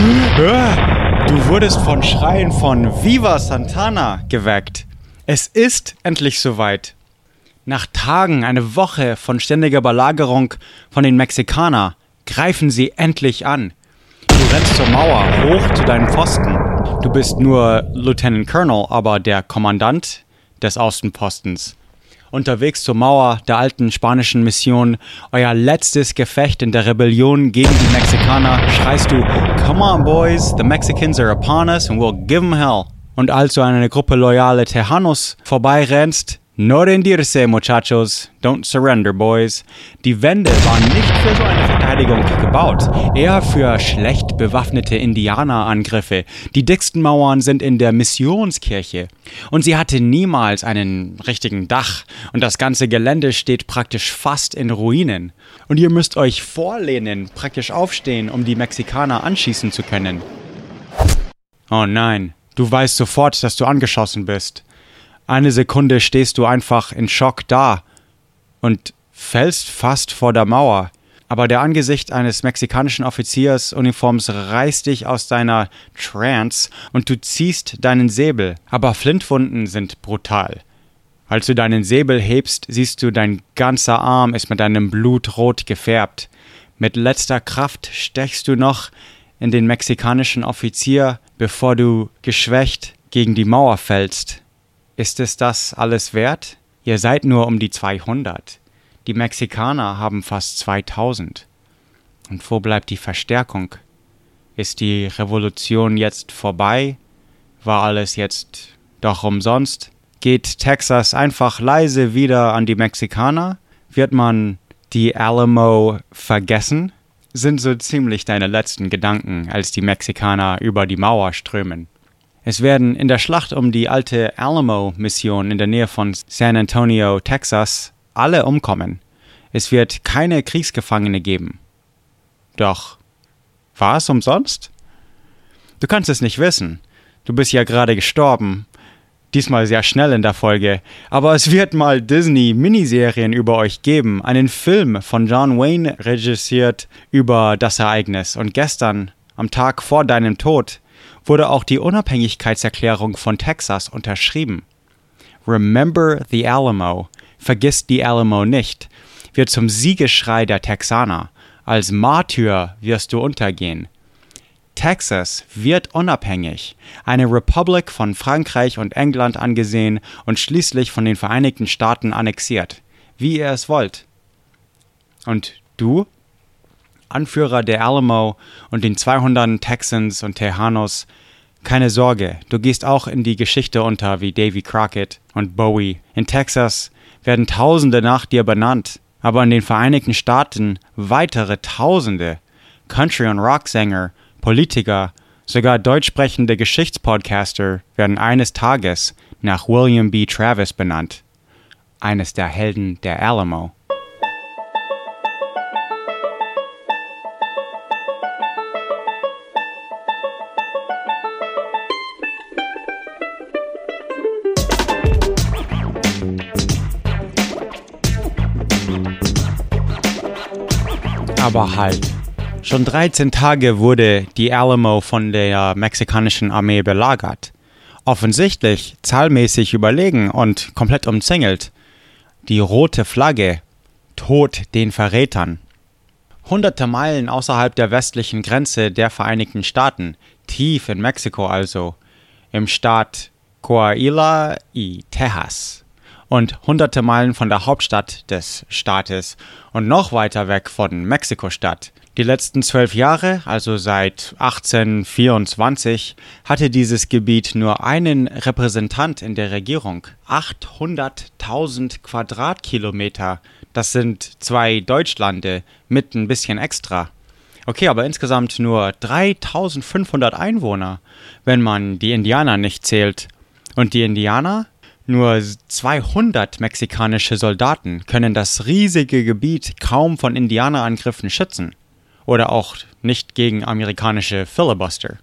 Du wurdest von Schreien von Viva Santana geweckt. Es ist endlich soweit. Nach Tagen, eine Woche von ständiger Belagerung von den Mexikanern greifen sie endlich an. Du rennst zur Mauer, hoch zu deinem Pfosten. Du bist nur Lieutenant Colonel, aber der Kommandant des Außenpostens. Unterwegs zur Mauer der alten spanischen Mission, euer letztes Gefecht in der Rebellion gegen die Mexikaner, schreist du, Come on boys, the Mexicans are upon us and we'll give them hell. Und als du an eine Gruppe loyale Tejanos vorbeirennst, No rendirse, muchachos. Don't surrender, boys. Die Wände waren nicht für so eine Verteidigung gebaut, eher für schlecht bewaffnete Indianerangriffe. Die dicksten Mauern sind in der Missionskirche. Und sie hatte niemals einen richtigen Dach. Und das ganze Gelände steht praktisch fast in Ruinen. Und ihr müsst euch vorlehnen, praktisch aufstehen, um die Mexikaner anschießen zu können. Oh nein, du weißt sofort, dass du angeschossen bist. Eine Sekunde stehst du einfach in Schock da und fällst fast vor der Mauer. Aber der Angesicht eines mexikanischen Offiziersuniforms reißt dich aus deiner Trance und du ziehst deinen Säbel. Aber Flintwunden sind brutal. Als du deinen Säbel hebst, siehst du, dein ganzer Arm ist mit deinem Blut rot gefärbt. Mit letzter Kraft stechst du noch in den mexikanischen Offizier, bevor du geschwächt gegen die Mauer fällst. Ist es das alles wert? Ihr seid nur um die 200. Die Mexikaner haben fast 2000. Und wo bleibt die Verstärkung? Ist die Revolution jetzt vorbei? War alles jetzt doch umsonst? Geht Texas einfach leise wieder an die Mexikaner? Wird man die Alamo vergessen? Sind so ziemlich deine letzten Gedanken, als die Mexikaner über die Mauer strömen. Es werden in der Schlacht um die alte Alamo-Mission in der Nähe von San Antonio, Texas, alle umkommen. Es wird keine Kriegsgefangene geben. Doch, war es umsonst? Du kannst es nicht wissen. Du bist ja gerade gestorben. Diesmal sehr schnell in der Folge. Aber es wird mal Disney-Miniserien über euch geben. Einen Film von John Wayne regissiert über das Ereignis. Und gestern, am Tag vor deinem Tod, wurde auch die Unabhängigkeitserklärung von Texas unterschrieben. Remember the Alamo, vergiss die Alamo nicht, wird zum Siegeschrei der Texaner. Als Martyr wirst du untergehen. Texas wird unabhängig, eine Republik von Frankreich und England angesehen und schließlich von den Vereinigten Staaten annexiert, wie ihr es wollt. Und du? Anführer der Alamo und den 200 Texans und Tejanos, keine Sorge, du gehst auch in die Geschichte unter wie Davy Crockett und Bowie. In Texas werden Tausende nach dir benannt, aber in den Vereinigten Staaten weitere Tausende. Country- und Rocksänger, Politiker, sogar deutschsprechende Geschichtspodcaster werden eines Tages nach William B. Travis benannt. Eines der Helden der Alamo. Aber halt. Schon 13 Tage wurde die Alamo von der mexikanischen Armee belagert. Offensichtlich zahlmäßig überlegen und komplett umzingelt. Die rote Flagge. Tod den Verrätern. Hunderte Meilen außerhalb der westlichen Grenze der Vereinigten Staaten, tief in Mexiko also, im Staat Coahuila y Texas. Und hunderte Meilen von der Hauptstadt des Staates und noch weiter weg von Mexiko-Stadt. Die letzten zwölf Jahre, also seit 1824, hatte dieses Gebiet nur einen Repräsentant in der Regierung. 800.000 Quadratkilometer. Das sind zwei Deutschlande mit ein bisschen extra. Okay, aber insgesamt nur 3500 Einwohner, wenn man die Indianer nicht zählt. Und die Indianer? Nur 200 mexikanische Soldaten können das riesige Gebiet kaum von Indianerangriffen schützen oder auch nicht gegen amerikanische Filibuster.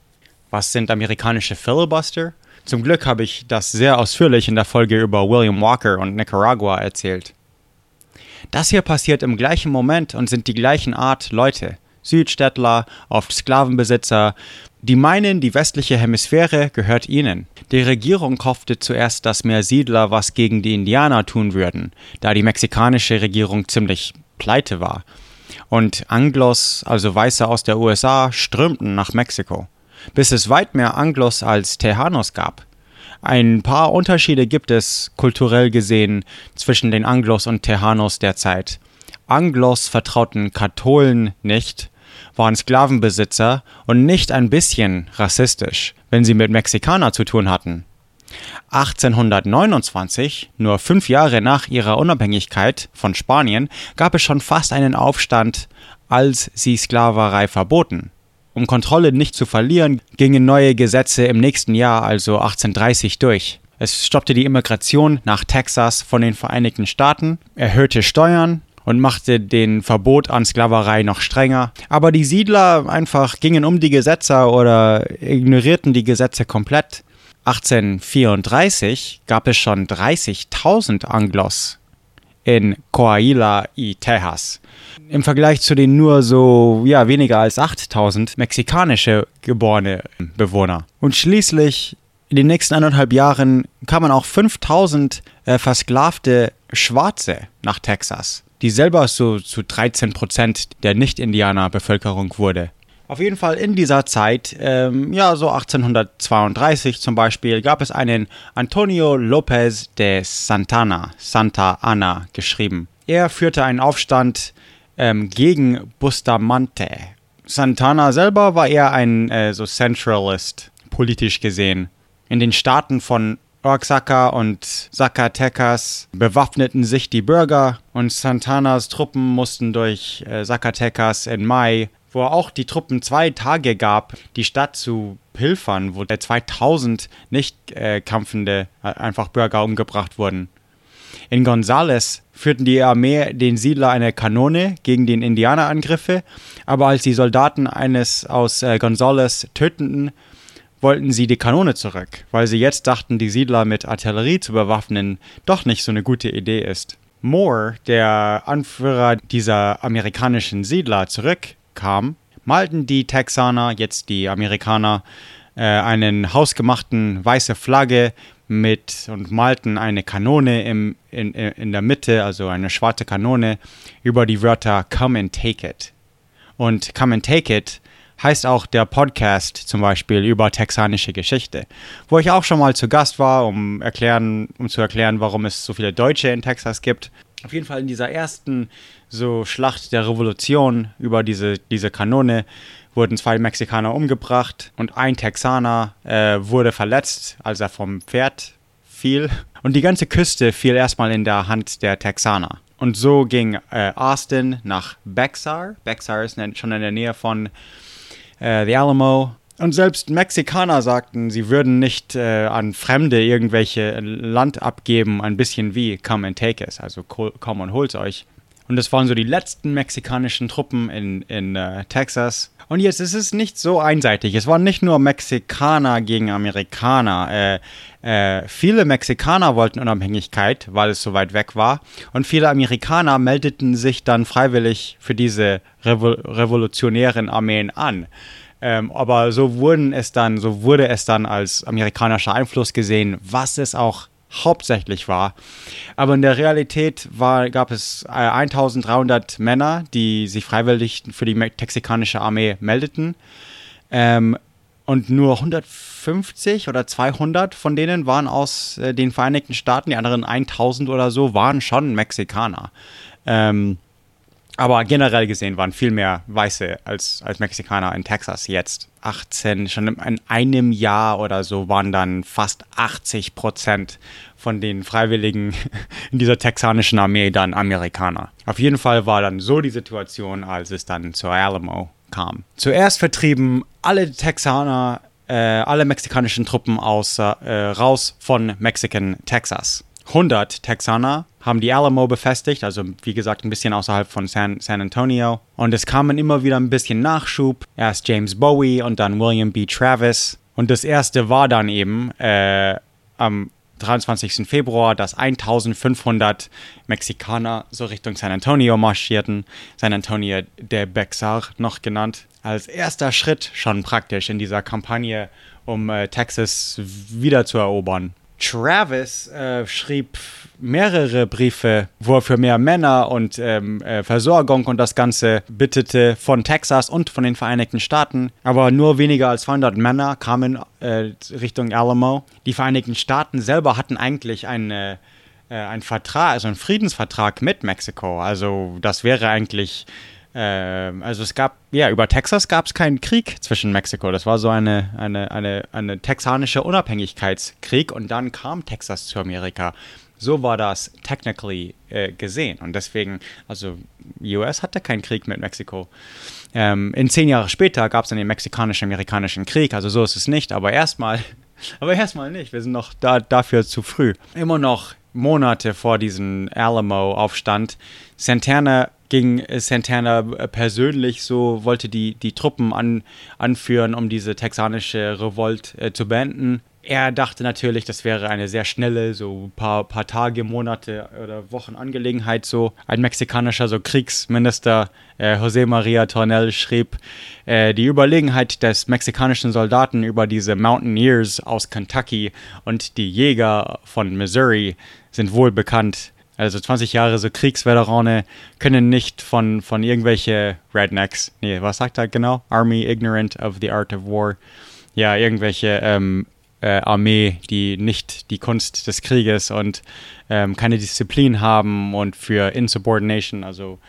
Was sind amerikanische Filibuster? Zum Glück habe ich das sehr ausführlich in der Folge über William Walker und Nicaragua erzählt. Das hier passiert im gleichen Moment und sind die gleichen Art Leute. Südstädtler, oft Sklavenbesitzer, die meinen, die westliche Hemisphäre gehört ihnen. Die Regierung hoffte zuerst, dass mehr Siedler was gegen die Indianer tun würden, da die mexikanische Regierung ziemlich pleite war und Anglos, also Weiße aus der USA, strömten nach Mexiko, bis es weit mehr Anglos als Tejanos gab. Ein paar Unterschiede gibt es kulturell gesehen zwischen den Anglos und Tejanos der Zeit. Anglos vertrauten Katholen nicht, waren Sklavenbesitzer und nicht ein bisschen rassistisch, wenn sie mit Mexikanern zu tun hatten. 1829, nur fünf Jahre nach ihrer Unabhängigkeit von Spanien, gab es schon fast einen Aufstand, als sie Sklaverei verboten. Um Kontrolle nicht zu verlieren, gingen neue Gesetze im nächsten Jahr, also 1830, durch. Es stoppte die Immigration nach Texas von den Vereinigten Staaten, erhöhte Steuern und machte den Verbot an Sklaverei noch strenger. Aber die Siedler einfach gingen um die Gesetze oder ignorierten die Gesetze komplett. 1834 gab es schon 30.000 Anglos in Coahuila y Texas. Im Vergleich zu den nur so ja, weniger als 8000 mexikanische geborene Bewohner. Und schließlich in den nächsten eineinhalb Jahren kamen auch 5000 äh, versklavte Schwarze nach Texas, die selber so zu 13 Prozent der Nicht-Indianer-Bevölkerung wurde. Auf jeden Fall in dieser Zeit, ähm, ja, so 1832 zum Beispiel, gab es einen Antonio López de Santana, Santa Ana geschrieben. Er führte einen Aufstand ähm, gegen Bustamante. Santana selber war eher ein äh, so Centralist, politisch gesehen. In den Staaten von Oaxaca und Zacatecas bewaffneten sich die Bürger und Santanas Truppen mussten durch äh, Zacatecas in Mai wo auch die Truppen zwei Tage gab, die Stadt zu pilfern, wo 2000 nicht äh, kampfende äh, einfach Bürger umgebracht wurden. In Gonzales führten die Armee den Siedler eine Kanone gegen den Indianerangriffe, aber als die Soldaten eines aus äh, Gonzales töteten, wollten sie die Kanone zurück, weil sie jetzt dachten, die Siedler mit Artillerie zu bewaffnen doch nicht so eine gute Idee ist. Moore, der Anführer dieser amerikanischen Siedler, zurück kam, malten die Texaner, jetzt die Amerikaner, äh, einen hausgemachten weiße Flagge mit und malten eine Kanone im, in, in der Mitte, also eine schwarze Kanone, über die Wörter Come and Take It. Und Come and Take It heißt auch der Podcast zum Beispiel über texanische Geschichte, wo ich auch schon mal zu Gast war, um, erklären, um zu erklären, warum es so viele Deutsche in Texas gibt. Auf jeden Fall in dieser ersten so Schlacht der Revolution über diese, diese Kanone wurden zwei Mexikaner umgebracht und ein Texaner äh, wurde verletzt, als er vom Pferd fiel. Und die ganze Küste fiel erstmal in der Hand der Texaner. Und so ging äh, Austin nach Bexar. Bexar ist schon in der Nähe von äh, The Alamo. Und selbst Mexikaner sagten, sie würden nicht äh, an Fremde irgendwelche Land abgeben, ein bisschen wie come and take it, also komm und hol's euch. Und das waren so die letzten mexikanischen Truppen in, in äh, Texas. Und jetzt ist es nicht so einseitig. Es waren nicht nur Mexikaner gegen Amerikaner. Äh, äh, viele Mexikaner wollten Unabhängigkeit, weil es so weit weg war. Und viele Amerikaner meldeten sich dann freiwillig für diese Revo revolutionären Armeen an. Ähm, aber so wurden es dann, so wurde es dann als amerikanischer Einfluss gesehen, was es auch hauptsächlich war. Aber in der Realität war, gab es äh, 1300 Männer, die sich freiwillig für die mexikanische Armee meldeten. Ähm, und nur 150 oder 200 von denen waren aus äh, den Vereinigten Staaten, die anderen 1000 oder so waren schon Mexikaner. Ähm, aber generell gesehen waren viel mehr Weiße als, als Mexikaner in Texas jetzt. 18, schon in einem Jahr oder so waren dann fast 80 Prozent von den Freiwilligen in dieser texanischen Armee dann Amerikaner. Auf jeden Fall war dann so die Situation, als es dann zur Alamo kam. Zuerst vertrieben alle Texaner, äh, alle mexikanischen Truppen aus, äh, raus von Mexican, Texas. 100 Texaner haben die Alamo befestigt, also wie gesagt ein bisschen außerhalb von San, San Antonio. Und es kamen immer wieder ein bisschen Nachschub. Erst James Bowie und dann William B. Travis. Und das erste war dann eben äh, am 23. Februar, dass 1500 Mexikaner so Richtung San Antonio marschierten. San Antonio de Bexar noch genannt. Als erster Schritt schon praktisch in dieser Kampagne, um äh, Texas wiederzuerobern. Travis äh, schrieb mehrere Briefe, wo er für mehr Männer und ähm, äh, Versorgung und das Ganze bittete von Texas und von den Vereinigten Staaten. Aber nur weniger als 200 Männer kamen äh, Richtung Alamo. Die Vereinigten Staaten selber hatten eigentlich eine, äh, einen Vertrag, also einen Friedensvertrag mit Mexiko. Also das wäre eigentlich ähm, also es gab, ja, über Texas gab es keinen Krieg zwischen Mexiko. Das war so eine, eine, eine, eine texanische Unabhängigkeitskrieg und dann kam Texas zu Amerika. So war das technically äh, gesehen. Und deswegen, also US hatte keinen Krieg mit Mexiko. Ähm, in zehn Jahre später gab es dann den mexikanisch-amerikanischen Krieg, also so ist es nicht, aber erstmal, aber erstmal nicht. Wir sind noch da, dafür zu früh. Immer noch Monate vor diesem Alamo-Aufstand. Santana ging Santana persönlich so, wollte die, die Truppen an, anführen, um diese texanische Revolt äh, zu beenden. Er dachte natürlich, das wäre eine sehr schnelle, so paar, paar Tage, Monate oder Wochen Angelegenheit. So ein mexikanischer so Kriegsminister, äh, José María Tornel, schrieb, äh, die Überlegenheit des mexikanischen Soldaten über diese Mountaineers aus Kentucky und die Jäger von Missouri sind wohl bekannt. Also 20 Jahre so Kriegsveterane können nicht von, von irgendwelche Rednecks, nee, was sagt er genau? Army ignorant of the art of war. Ja, irgendwelche ähm, äh, Armee, die nicht die Kunst des Krieges und ähm, keine Disziplin haben und für Insubordination, also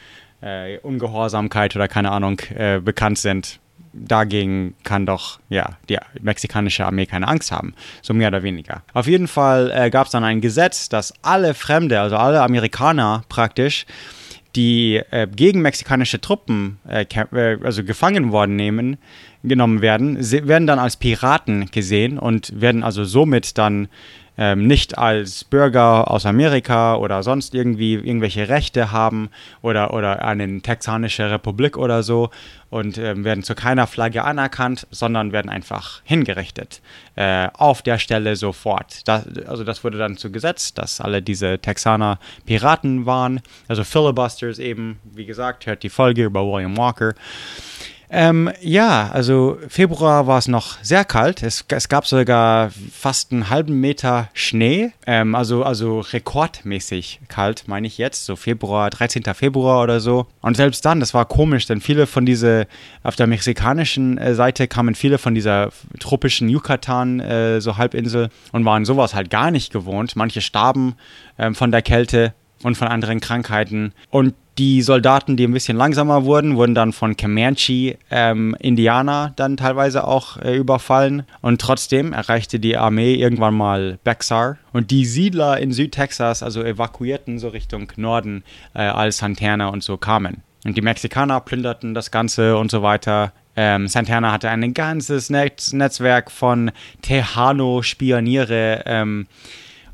äh, Ungehorsamkeit oder keine Ahnung, äh, bekannt sind dagegen kann doch ja die mexikanische Armee keine Angst haben, so mehr oder weniger. Auf jeden Fall äh, gab es dann ein Gesetz, dass alle Fremde, also alle Amerikaner praktisch, die äh, gegen mexikanische Truppen äh, also gefangen worden nehmen, genommen werden, werden dann als Piraten gesehen und werden also somit dann ähm, nicht als Bürger aus Amerika oder sonst irgendwie irgendwelche Rechte haben oder, oder eine texanische Republik oder so und ähm, werden zu keiner Flagge anerkannt, sondern werden einfach hingerichtet äh, auf der Stelle sofort. Das, also das wurde dann zu Gesetz, dass alle diese Texaner Piraten waren, also Filibusters eben, wie gesagt, hört die Folge über William Walker. Ähm, ja, also Februar war es noch sehr kalt. Es, es, gab sogar fast einen halben Meter Schnee. Ähm, also, also rekordmäßig kalt, meine ich jetzt. So Februar, 13. Februar oder so. Und selbst dann, das war komisch, denn viele von dieser, auf der mexikanischen äh, Seite kamen viele von dieser tropischen Yucatan, äh, so Halbinsel, und waren sowas halt gar nicht gewohnt. Manche starben ähm, von der Kälte und von anderen Krankheiten. Und die Soldaten, die ein bisschen langsamer wurden, wurden dann von Comanche-Indianer ähm, dann teilweise auch äh, überfallen. Und trotzdem erreichte die Armee irgendwann mal Bexar. Und die Siedler in Südtexas, also evakuierten so Richtung Norden, äh, als Santana und so kamen. Und die Mexikaner plünderten das Ganze und so weiter. Ähm, Santana hatte ein ganzes Netz Netzwerk von Tejano-Spioniere. Ähm,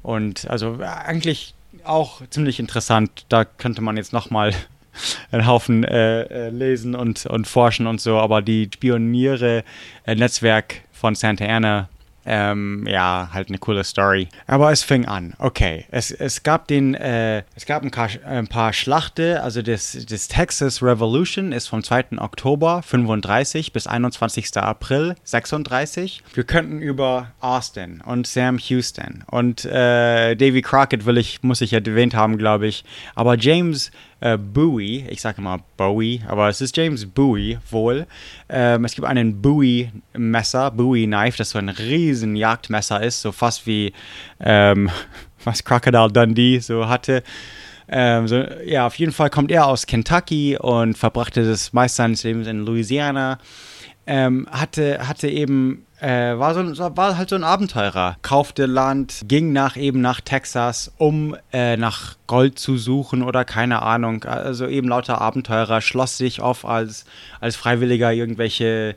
und also eigentlich auch ziemlich interessant. Da könnte man jetzt nochmal einen Haufen äh, äh, lesen und, und forschen und so, aber die Spioniere-Netzwerk von Santa Ana ähm, ja, halt eine coole Story. Aber es fing an. Okay, es, es gab den, äh, es gab ein paar, ein paar Schlachte, also das, das Texas Revolution ist vom 2. Oktober 35 bis 21. April 36. Wir könnten über Austin und Sam Houston und äh, Davy Crockett will ich, muss ich erwähnt haben, glaube ich. Aber James äh, Bowie, ich sage immer Bowie, aber es ist James Bowie wohl. Ähm, es gibt einen Bowie-Messer, Bowie-Knife, das so ein riesen Jagdmesser ist, so fast wie ähm, was Crocodile Dundee so hatte. Ähm, so, ja, auf jeden Fall kommt er aus Kentucky und verbrachte das meiste seines Lebens in Louisiana. Ähm, hatte, hatte eben, äh, war, so, war halt so ein Abenteurer. Kaufte Land, ging nach eben nach Texas, um äh, nach Gold zu suchen oder keine Ahnung. Also eben lauter Abenteurer, schloss sich auf als, als Freiwilliger irgendwelche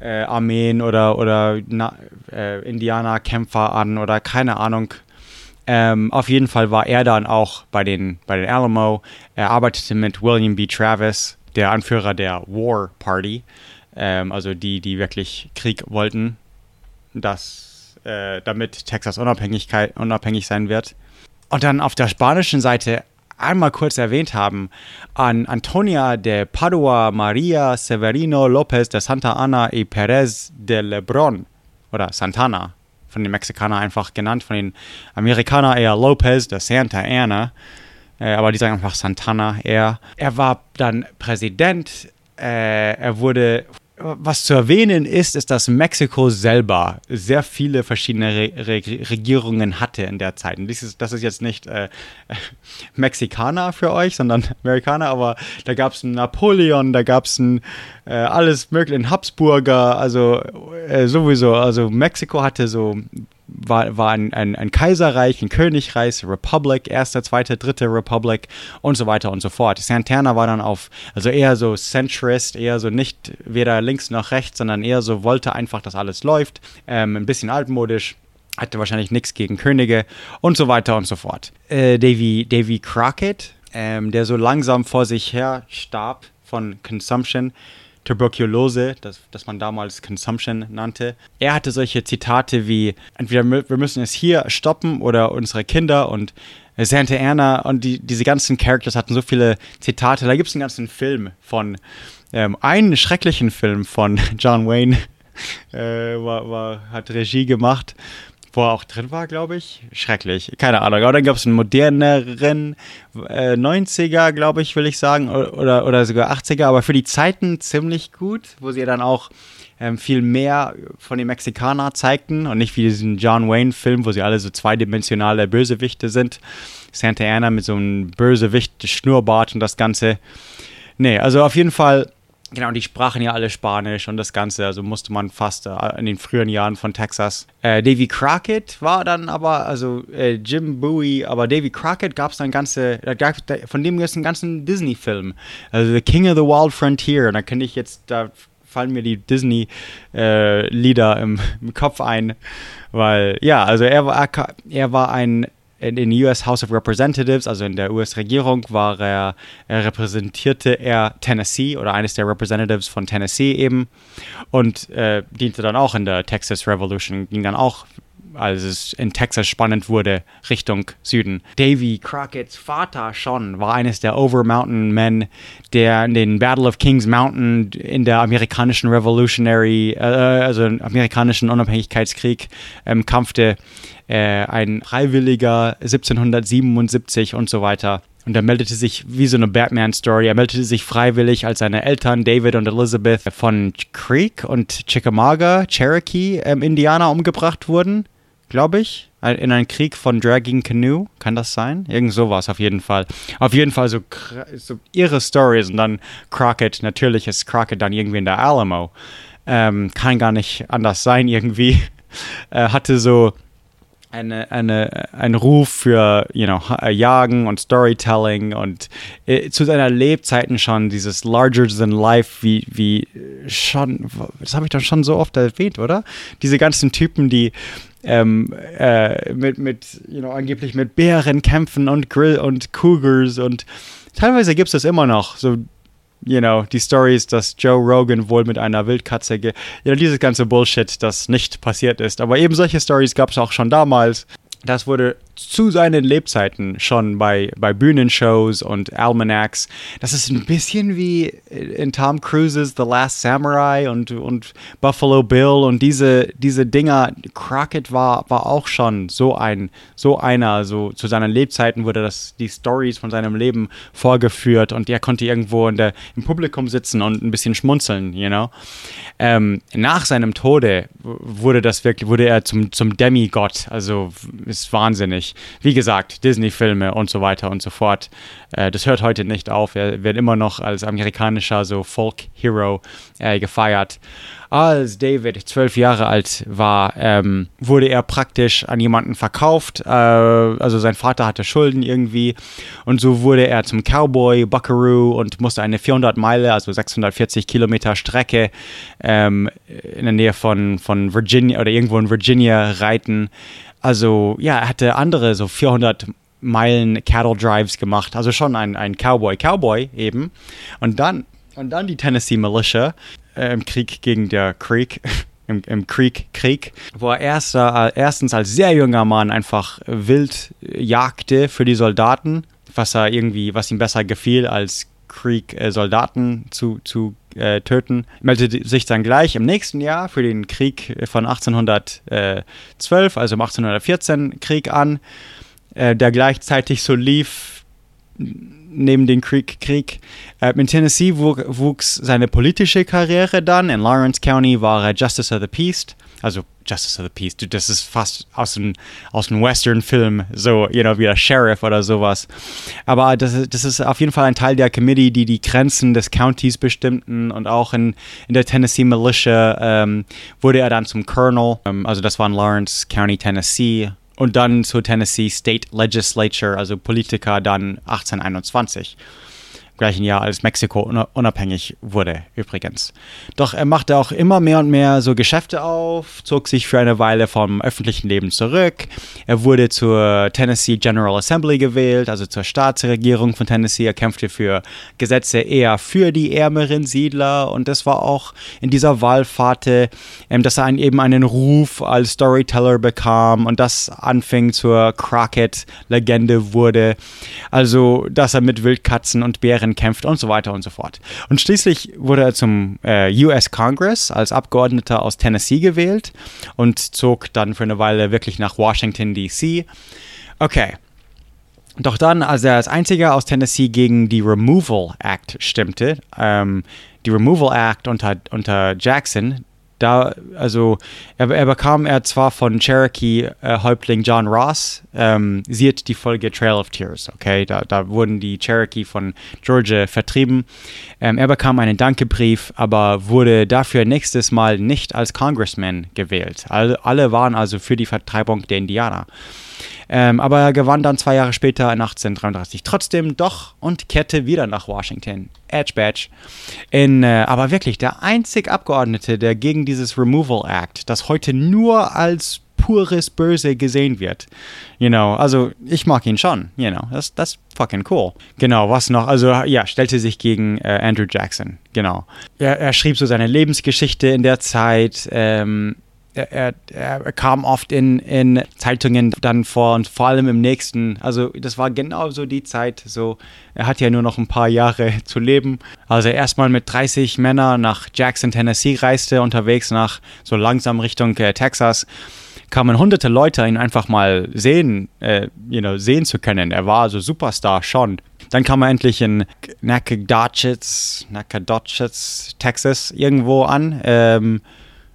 äh, Armeen oder, oder äh, Indianerkämpfer an oder keine Ahnung ähm, auf jeden Fall war er dann auch bei den, bei den Alamo. Er arbeitete mit William B. Travis, der Anführer der War Party, ähm, also die, die wirklich Krieg wollten, dass, äh, damit Texas Unabhängigkeit, unabhängig sein wird. Und dann auf der spanischen Seite einmal kurz erwähnt haben, an Antonia de Padua Maria Severino López de Santa Ana y Pérez de Lebrón oder Santana von den Mexikanern einfach genannt, von den Amerikanern eher Lopez, der Santa Ana, äh, aber die sagen einfach Santana eher. Er war dann Präsident, äh, er wurde was zu erwähnen ist, ist, dass Mexiko selber sehr viele verschiedene Re Re Regierungen hatte in der Zeit. Und das ist, das ist jetzt nicht äh, Mexikaner für euch, sondern Amerikaner, aber da gab es einen Napoleon, da gab es ein äh, alles mögliche, einen Habsburger, also äh, sowieso, also Mexiko hatte so war, war ein, ein, ein, Kaiserreich, ein Königreich, Republic, erste, zweite, dritte Republic und so weiter und so fort. Santana war dann auf, also eher so Centrist, eher so nicht weder links noch rechts, sondern eher so wollte einfach, dass alles läuft, ähm, ein bisschen altmodisch hatte wahrscheinlich nichts gegen Könige und so weiter und so fort. Äh, Davy, Davy Crockett, ähm, der so langsam vor sich her starb von Consumption, Tuberkulose, das, das man damals Consumption nannte. Er hatte solche Zitate wie, entweder wir müssen es hier stoppen oder unsere Kinder und Santa Anna und die, diese ganzen Characters hatten so viele Zitate. Da gibt es einen ganzen Film von, ähm, einen schrecklichen Film von John Wayne, äh, war, war, hat Regie gemacht wo er auch drin war, glaube ich. Schrecklich. Keine Ahnung. Aber dann gab es einen moderneren äh, 90er, glaube ich, will ich sagen, oder, oder sogar 80er, aber für die Zeiten ziemlich gut, wo sie dann auch ähm, viel mehr von den Mexikanern zeigten und nicht wie diesen John Wayne-Film, wo sie alle so zweidimensionale Bösewichte sind. Santa Ana mit so einem Bösewicht-Schnurrbart und das Ganze. Nee, also auf jeden Fall Genau, die sprachen ja alle Spanisch und das Ganze, also musste man fast äh, in den frühen Jahren von Texas. Äh, Davy Crockett war dann aber, also äh, Jim Bowie, aber Davy Crockett gab es dann ganze, gab, von dem gibt es einen ganzen Disney-Film. Also The King of the Wild Frontier. Und da kann ich jetzt, da fallen mir die Disney-Lieder äh, im, im Kopf ein, weil, ja, also er war, er war ein in den US House of Representatives, also in der US-Regierung, war er, er repräsentierte er Tennessee oder eines der Representatives von Tennessee eben und äh, diente dann auch in der Texas Revolution, ging dann auch als es in Texas spannend wurde, Richtung Süden. Davy Crockett's Vater schon war eines der Over-Mountain Men, der in den Battle of Kings Mountain in der amerikanischen Revolutionary, äh, also im amerikanischen Unabhängigkeitskrieg ähm, kampfte äh, ein Freiwilliger 1777 und so weiter. Und er meldete sich wie so eine Batman-Story. Er meldete sich freiwillig, als seine Eltern David und Elizabeth von Creek und Chickamauga, Cherokee, ähm, Indianer umgebracht wurden, glaube ich. In einem Krieg von Dragging Canoe, kann das sein? Irgend sowas auf jeden Fall. Auf jeden Fall so, so ihre Stories und dann Crockett, natürlich ist Crockett dann irgendwie in der Alamo. Ähm, kann gar nicht anders sein irgendwie. Er hatte so eine, eine, ein Ruf für you know, Jagen und Storytelling und äh, zu seiner Lebzeiten schon dieses Larger than Life, wie, wie schon, das habe ich doch schon so oft erwähnt, oder? Diese ganzen Typen, die ähm, äh, mit, mit, you know, angeblich mit Bären kämpfen und Grill und Cougars und teilweise gibt es das immer noch, so you know, die Stories, dass Joe Rogan wohl mit einer Wildkatze, ja, you know, dieses ganze Bullshit, das nicht passiert ist. Aber eben solche Stories gab es auch schon damals. Das wurde zu seinen Lebzeiten schon bei, bei Bühnenshows und Almanacs. Das ist ein bisschen wie in Tom Cruises The Last Samurai und, und Buffalo Bill und diese, diese Dinger. Crockett war, war auch schon so ein, so einer, so zu seinen Lebzeiten wurde das, die Stories von seinem Leben vorgeführt und er konnte irgendwo in der, im Publikum sitzen und ein bisschen schmunzeln, you know. Ähm, nach seinem Tode wurde das wirklich, wurde er zum, zum Demigott, also ist wahnsinnig. Wie gesagt, Disney-Filme und so weiter und so fort. Äh, das hört heute nicht auf. Er wird immer noch als amerikanischer so Folk-Hero äh, gefeiert. Als David zwölf Jahre alt war, ähm, wurde er praktisch an jemanden verkauft. Äh, also sein Vater hatte Schulden irgendwie. Und so wurde er zum Cowboy, Buckaroo und musste eine 400 Meile, also 640 Kilometer Strecke ähm, in der Nähe von, von Virginia oder irgendwo in Virginia reiten. Also ja, er hatte andere so 400 Meilen Cattle Drives gemacht. Also schon ein, ein Cowboy, Cowboy eben. Und dann, und dann die Tennessee Militia äh, im Krieg gegen der Creek. Im, im Creek-Krieg, wo er erst, äh, erstens als sehr junger Mann einfach wild jagte für die Soldaten, was er irgendwie, was ihm besser gefiel, als Creek-Soldaten äh, zu, zu äh, töten, meldete sich dann gleich im nächsten Jahr für den Krieg von 1812, also im 1814 Krieg an, äh, der gleichzeitig so lief neben dem Krieg. Krieg. Äh, in Tennessee wuchs seine politische Karriere dann. In Lawrence County war er Justice of the Peace, also Justice of the Peace. Das ist fast aus einem, aus einem Western-Film, so, you know, wie der Sheriff oder sowas. Aber das ist, das ist auf jeden Fall ein Teil der Committee, die die Grenzen des Countys bestimmten und auch in, in der Tennessee Militia ähm, wurde er dann zum Colonel. Ähm, also das war in Lawrence County, Tennessee und dann zur Tennessee State Legislature, also Politiker, dann 1821 gleichen Jahr, als Mexiko unabhängig wurde, übrigens. Doch er machte auch immer mehr und mehr so Geschäfte auf, zog sich für eine Weile vom öffentlichen Leben zurück. Er wurde zur Tennessee General Assembly gewählt, also zur Staatsregierung von Tennessee. Er kämpfte für Gesetze eher für die ärmeren Siedler und das war auch in dieser Wahlfahrt, ähm, dass er einen, eben einen Ruf als Storyteller bekam und das anfing zur Crockett-Legende wurde. Also, dass er mit Wildkatzen und Bären Bären kämpft und so weiter und so fort. Und schließlich wurde er zum äh, US Congress als Abgeordneter aus Tennessee gewählt und zog dann für eine Weile wirklich nach Washington, D.C. Okay. Doch dann, als er als einziger aus Tennessee gegen die Removal Act stimmte, ähm, die Removal Act unter, unter Jackson, da, also er, er, bekam er zwar von Cherokee-Häuptling äh, John Ross, ähm, sieht die Folge Trail of Tears, okay, da, da wurden die Cherokee von Georgia vertrieben. Ähm, er bekam einen Dankebrief, aber wurde dafür nächstes Mal nicht als Congressman gewählt. All, alle waren also für die Vertreibung der Indianer. Ähm, aber er gewann dann zwei Jahre später in 1833 trotzdem doch und kehrte wieder nach Washington. Edge Badge. In, äh, aber wirklich der einzige Abgeordnete, der gegen dieses Removal Act, das heute nur als pures Böse gesehen wird. You know, also ich mag ihn schon, you know, das ist fucking cool. Genau, was noch? Also ja, stellte sich gegen äh, Andrew Jackson, genau. Er, er, schrieb so seine Lebensgeschichte in der Zeit, ähm, er, er, kam oft in, in Zeitungen dann vor und vor allem im nächsten. Also das war genau so die Zeit. So, er hat ja nur noch ein paar Jahre zu leben. Also erstmal mit 30 Männern nach Jackson, Tennessee reiste, unterwegs nach so langsam Richtung äh, Texas kamen hunderte Leute, ihn einfach mal sehen, äh, you know, sehen zu können. Er war also Superstar schon. Dann kam er endlich in Nacogdoches, Nacogdoches, Texas irgendwo an. Ähm,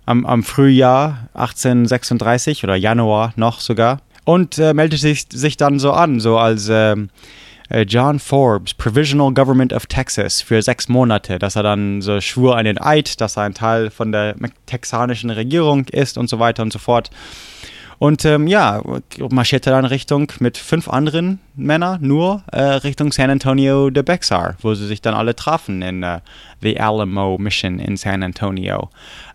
am, am Frühjahr 1836 oder Januar noch sogar und äh, meldete sich, sich dann so an, so als ähm, äh, John Forbes, Provisional Government of Texas, für sechs Monate, dass er dann so schwur einen Eid, dass er ein Teil von der texanischen Regierung ist und so weiter und so fort. Und ähm, ja, marschierte dann Richtung mit fünf anderen Männern nur äh, Richtung San Antonio de Bexar, wo sie sich dann alle trafen in äh, The Alamo Mission in San Antonio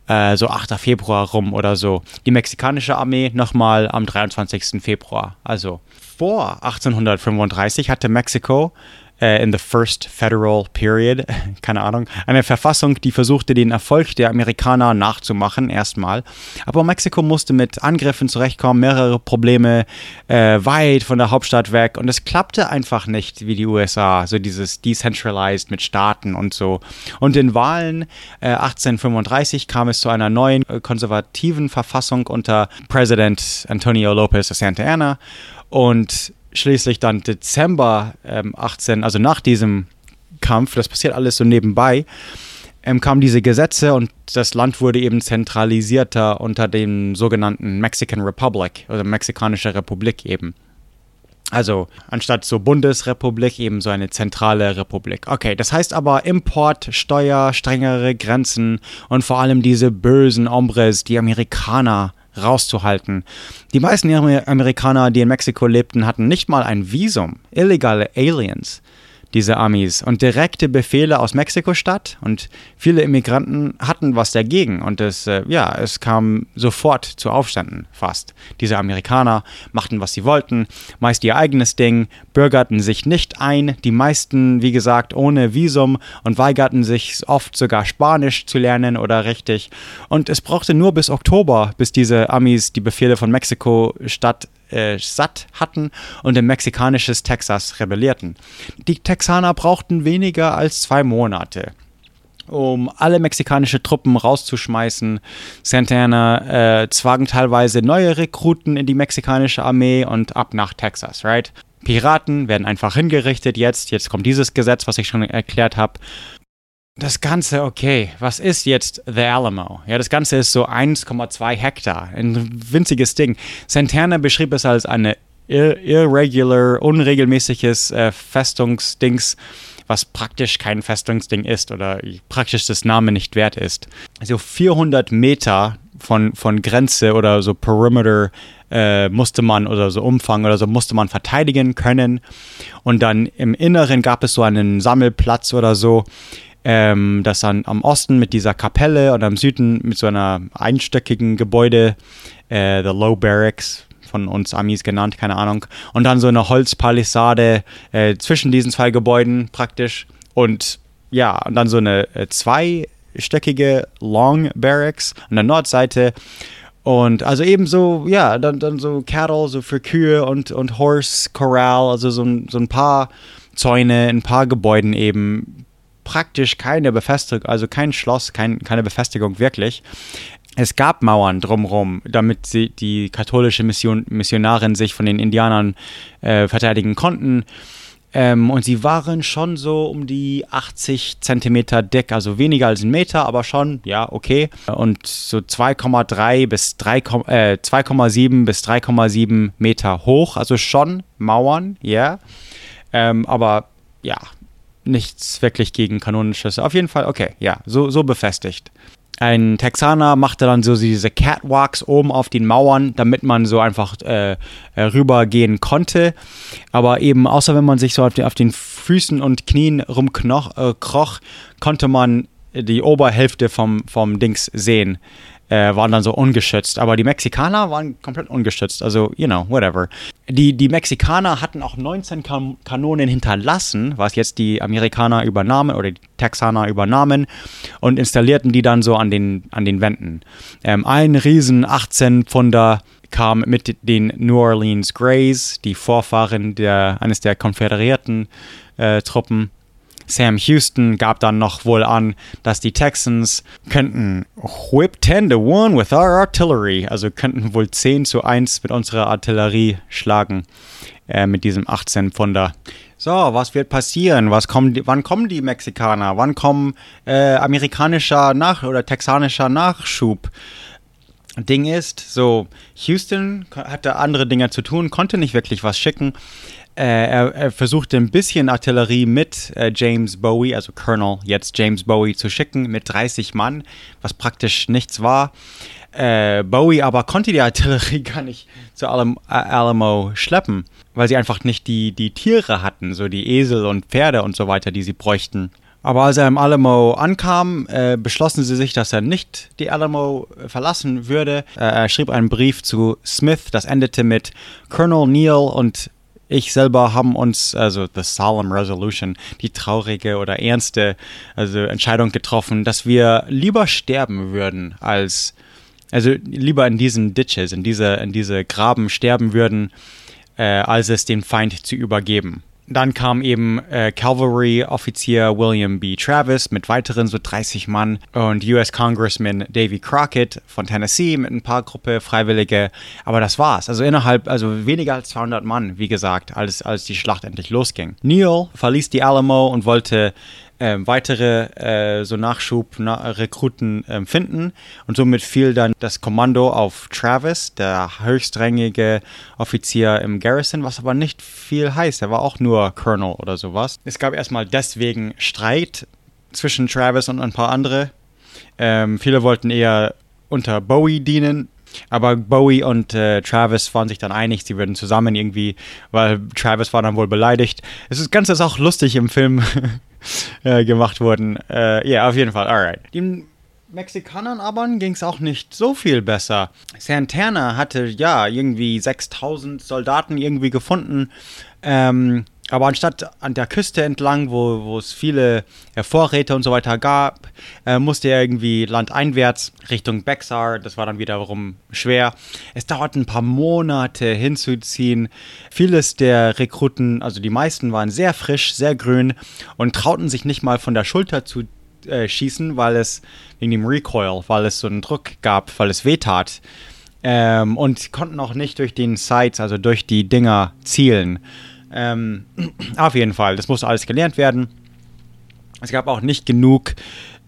äh, so 8. Februar rum oder so. Die mexikanische Armee nochmal am 23. Februar. Also vor 1835 hatte Mexiko äh, in the First Federal Period, keine Ahnung, eine Verfassung, die versuchte, den Erfolg der Amerikaner nachzumachen, erstmal. Aber Mexiko musste mit Angriffen zurechtkommen, mehrere Probleme äh, weit von der Hauptstadt weg und es klappte einfach nicht wie die USA, so dieses Decentralized mit Staaten und so. Und in Wahlen äh, 1835 kam es zu einer neuen äh, konservativen Verfassung unter Präsident Antonio Lopez de Santa Anna und schließlich dann Dezember ähm, 18, also nach diesem Kampf, das passiert alles so nebenbei, ähm, kamen diese Gesetze und das Land wurde eben zentralisierter unter dem sogenannten Mexican Republic oder Mexikanische Republik eben. Also anstatt so Bundesrepublik eben so eine zentrale Republik. Okay, das heißt aber Import, Steuer, strengere Grenzen und vor allem diese bösen Hombres, die Amerikaner rauszuhalten. Die meisten Amerikaner, die in Mexiko lebten, hatten nicht mal ein Visum. Illegale Aliens diese Amis. Und direkte Befehle aus Mexiko-Stadt und viele Immigranten hatten was dagegen. Und es, äh, ja, es kam sofort zu Aufständen fast. Diese Amerikaner machten, was sie wollten, meist ihr eigenes Ding, bürgerten sich nicht ein, die meisten, wie gesagt, ohne Visum und weigerten sich oft sogar Spanisch zu lernen oder richtig. Und es brauchte nur bis Oktober, bis diese Amis die Befehle von Mexiko-Stadt äh, satt hatten und in mexikanisches Texas rebellierten. Die Texaner brauchten weniger als zwei Monate um alle mexikanische Truppen rauszuschmeißen. Santana äh, zwangen teilweise neue Rekruten in die mexikanische Armee und ab nach Texas, right? Piraten werden einfach hingerichtet jetzt. Jetzt kommt dieses Gesetz, was ich schon erklärt habe das Ganze, okay, was ist jetzt The Alamo? Ja, das Ganze ist so 1,2 Hektar, ein winziges Ding. Santana beschrieb es als eine irregular, unregelmäßiges äh, Festungsdings, was praktisch kein Festungsding ist oder praktisch das Name nicht wert ist. Also 400 Meter von, von Grenze oder so Perimeter äh, musste man oder so Umfang oder so musste man verteidigen können. Und dann im Inneren gab es so einen Sammelplatz oder so, ähm, das dann am Osten mit dieser Kapelle und am Süden mit so einer einstöckigen Gebäude, äh, The Low Barracks, von uns Amis genannt, keine Ahnung. Und dann so eine Holzpalisade äh, zwischen diesen zwei Gebäuden praktisch. Und ja, und dann so eine äh, zweistöckige Long Barracks an der Nordseite. Und also eben so, ja, dann, dann so Cattle, so für Kühe und, und Horse Corral, also so, so ein paar Zäune, ein paar Gebäuden eben, praktisch keine Befestigung, also kein Schloss, kein, keine Befestigung wirklich. Es gab Mauern drumherum, damit sie, die katholische Mission, Missionarin sich von den Indianern äh, verteidigen konnten. Ähm, und sie waren schon so um die 80 Zentimeter dick, also weniger als ein Meter, aber schon, ja, okay. Und so 2,3 bis 3, äh, 2,7 bis 3,7 Meter hoch, also schon Mauern, ja. Yeah. Ähm, aber ja, nichts wirklich gegen Kanonenschüsse. Auf jeden Fall, okay, ja, so, so befestigt. Ein Texaner machte dann so diese Catwalks oben auf den Mauern, damit man so einfach äh, äh rübergehen konnte. Aber eben, außer wenn man sich so auf den, auf den Füßen und Knien rumkroch, äh, konnte man die Oberhälfte vom, vom Dings sehen äh, waren dann so ungeschützt. Aber die Mexikaner waren komplett ungeschützt. Also, you know, whatever. Die, die Mexikaner hatten auch 19 kan Kanonen hinterlassen, was jetzt die Amerikaner übernahmen oder die Texaner übernahmen und installierten die dann so an den, an den Wänden. Ähm, ein riesen 18 Pfunder kam mit den New Orleans Greys, die Vorfahren der, eines der konföderierten äh, Truppen. Sam Houston gab dann noch wohl an, dass die Texans könnten whip 10 to 1 with our artillery, also könnten wohl 10 zu 1 mit unserer Artillerie schlagen, äh, mit diesem 18 Pfunder. So, was wird passieren? Was kommen die, wann kommen die Mexikaner? Wann kommen äh, amerikanischer Nach- oder texanischer Nachschub? Ding ist, so, Houston hatte andere Dinge zu tun, konnte nicht wirklich was schicken. Äh, er, er, versuchte ein bisschen Artillerie mit äh, James Bowie, also Colonel, jetzt James Bowie, zu schicken mit 30 Mann, was praktisch nichts war. Äh, Bowie aber konnte die Artillerie gar nicht zu Alam Alamo schleppen, weil sie einfach nicht die, die Tiere hatten, so die Esel und Pferde und so weiter, die sie bräuchten. Aber als er im Alamo ankam, äh, beschlossen sie sich, dass er nicht die Alamo verlassen würde. Äh, er schrieb einen Brief zu Smith, das endete mit Colonel Neal und ich selber haben uns, also the solemn resolution, die traurige oder ernste also Entscheidung getroffen, dass wir lieber sterben würden, als, also lieber in diesen Ditches, in diese, in diese Graben sterben würden, äh, als es dem Feind zu übergeben. Dann kam eben äh, Cavalry-Offizier William B. Travis mit weiteren so 30 Mann und US Congressman Davy Crockett von Tennessee mit ein paar Gruppe Freiwillige. Aber das war's. Also innerhalb, also weniger als 200 Mann, wie gesagt, als, als die Schlacht endlich losging. Neil verließ die Alamo und wollte äh, weitere äh, so Nachschub na Rekruten äh, finden und somit fiel dann das Kommando auf Travis, der höchstrangige Offizier im Garrison, was aber nicht viel heißt. Er war auch nur Colonel oder sowas. Es gab erstmal deswegen Streit zwischen Travis und ein paar andere. Ähm, viele wollten eher unter Bowie dienen, aber Bowie und äh, Travis waren sich dann einig, sie würden zusammen irgendwie, weil Travis war dann wohl beleidigt. Es ist ganz ist auch lustig im Film äh, gemacht worden. Äh, ja, äh, yeah, auf jeden Fall, alright. Den Mexikanern aber ging es auch nicht so viel besser. Santana hatte ja irgendwie 6000 Soldaten irgendwie gefunden. Ähm, aber anstatt an der Küste entlang, wo, wo es viele äh, Vorräte und so weiter gab, äh, musste er irgendwie landeinwärts Richtung Bexar. Das war dann wiederum schwer. Es dauerte ein paar Monate hinzuziehen. Vieles der Rekruten, also die meisten, waren sehr frisch, sehr grün und trauten sich nicht mal von der Schulter zu äh, schießen, weil es wegen dem Recoil, weil es so einen Druck gab, weil es wehtat. Ähm, und konnten auch nicht durch den Sights, also durch die Dinger zielen. Ähm, auf jeden Fall, das musste alles gelernt werden. Es gab auch nicht genug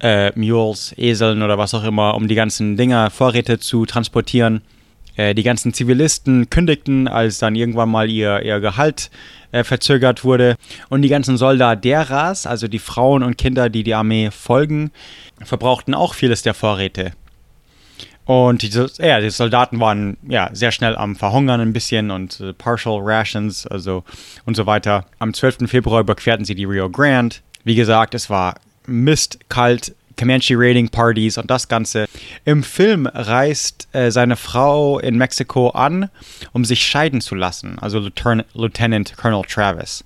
äh, Mules, Eseln oder was auch immer, um die ganzen Dinger, Vorräte zu transportieren. Äh, die ganzen Zivilisten kündigten, als dann irgendwann mal ihr, ihr Gehalt äh, verzögert wurde. Und die ganzen Soldaderas, also die Frauen und Kinder, die die Armee folgen, verbrauchten auch vieles der Vorräte. Und die, ja, die Soldaten waren ja sehr schnell am Verhungern ein bisschen und äh, Partial Rations, also und so weiter. Am 12. Februar überquerten sie die Rio Grande. Wie gesagt, es war Mist, kalt, Comanche Raiding Partys und das Ganze. Im Film reist äh, seine Frau in Mexiko an, um sich scheiden zu lassen, also Lieutenant, Lieutenant Colonel Travis.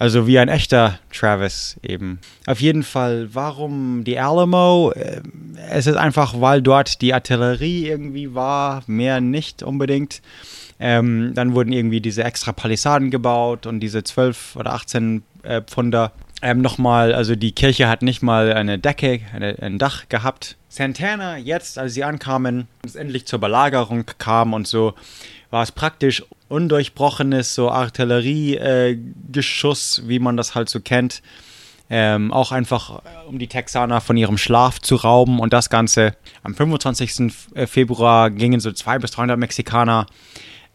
Also wie ein echter Travis eben. Auf jeden Fall, warum die Alamo? Äh, es ist einfach, weil dort die Artillerie irgendwie war, mehr nicht unbedingt. Ähm, dann wurden irgendwie diese extra Palisaden gebaut und diese 12 oder 18 äh, Pfunder. Ähm, Nochmal, also die Kirche hat nicht mal eine Decke, eine, ein Dach gehabt. Santana, jetzt, als sie ankamen, es endlich zur Belagerung kam und so, war es praktisch undurchbrochenes so Artilleriegeschuss, äh, wie man das halt so kennt. Ähm, auch einfach, um die Texaner von ihrem Schlaf zu rauben und das Ganze. Am 25. Äh, Februar gingen so 200 bis 300 Mexikaner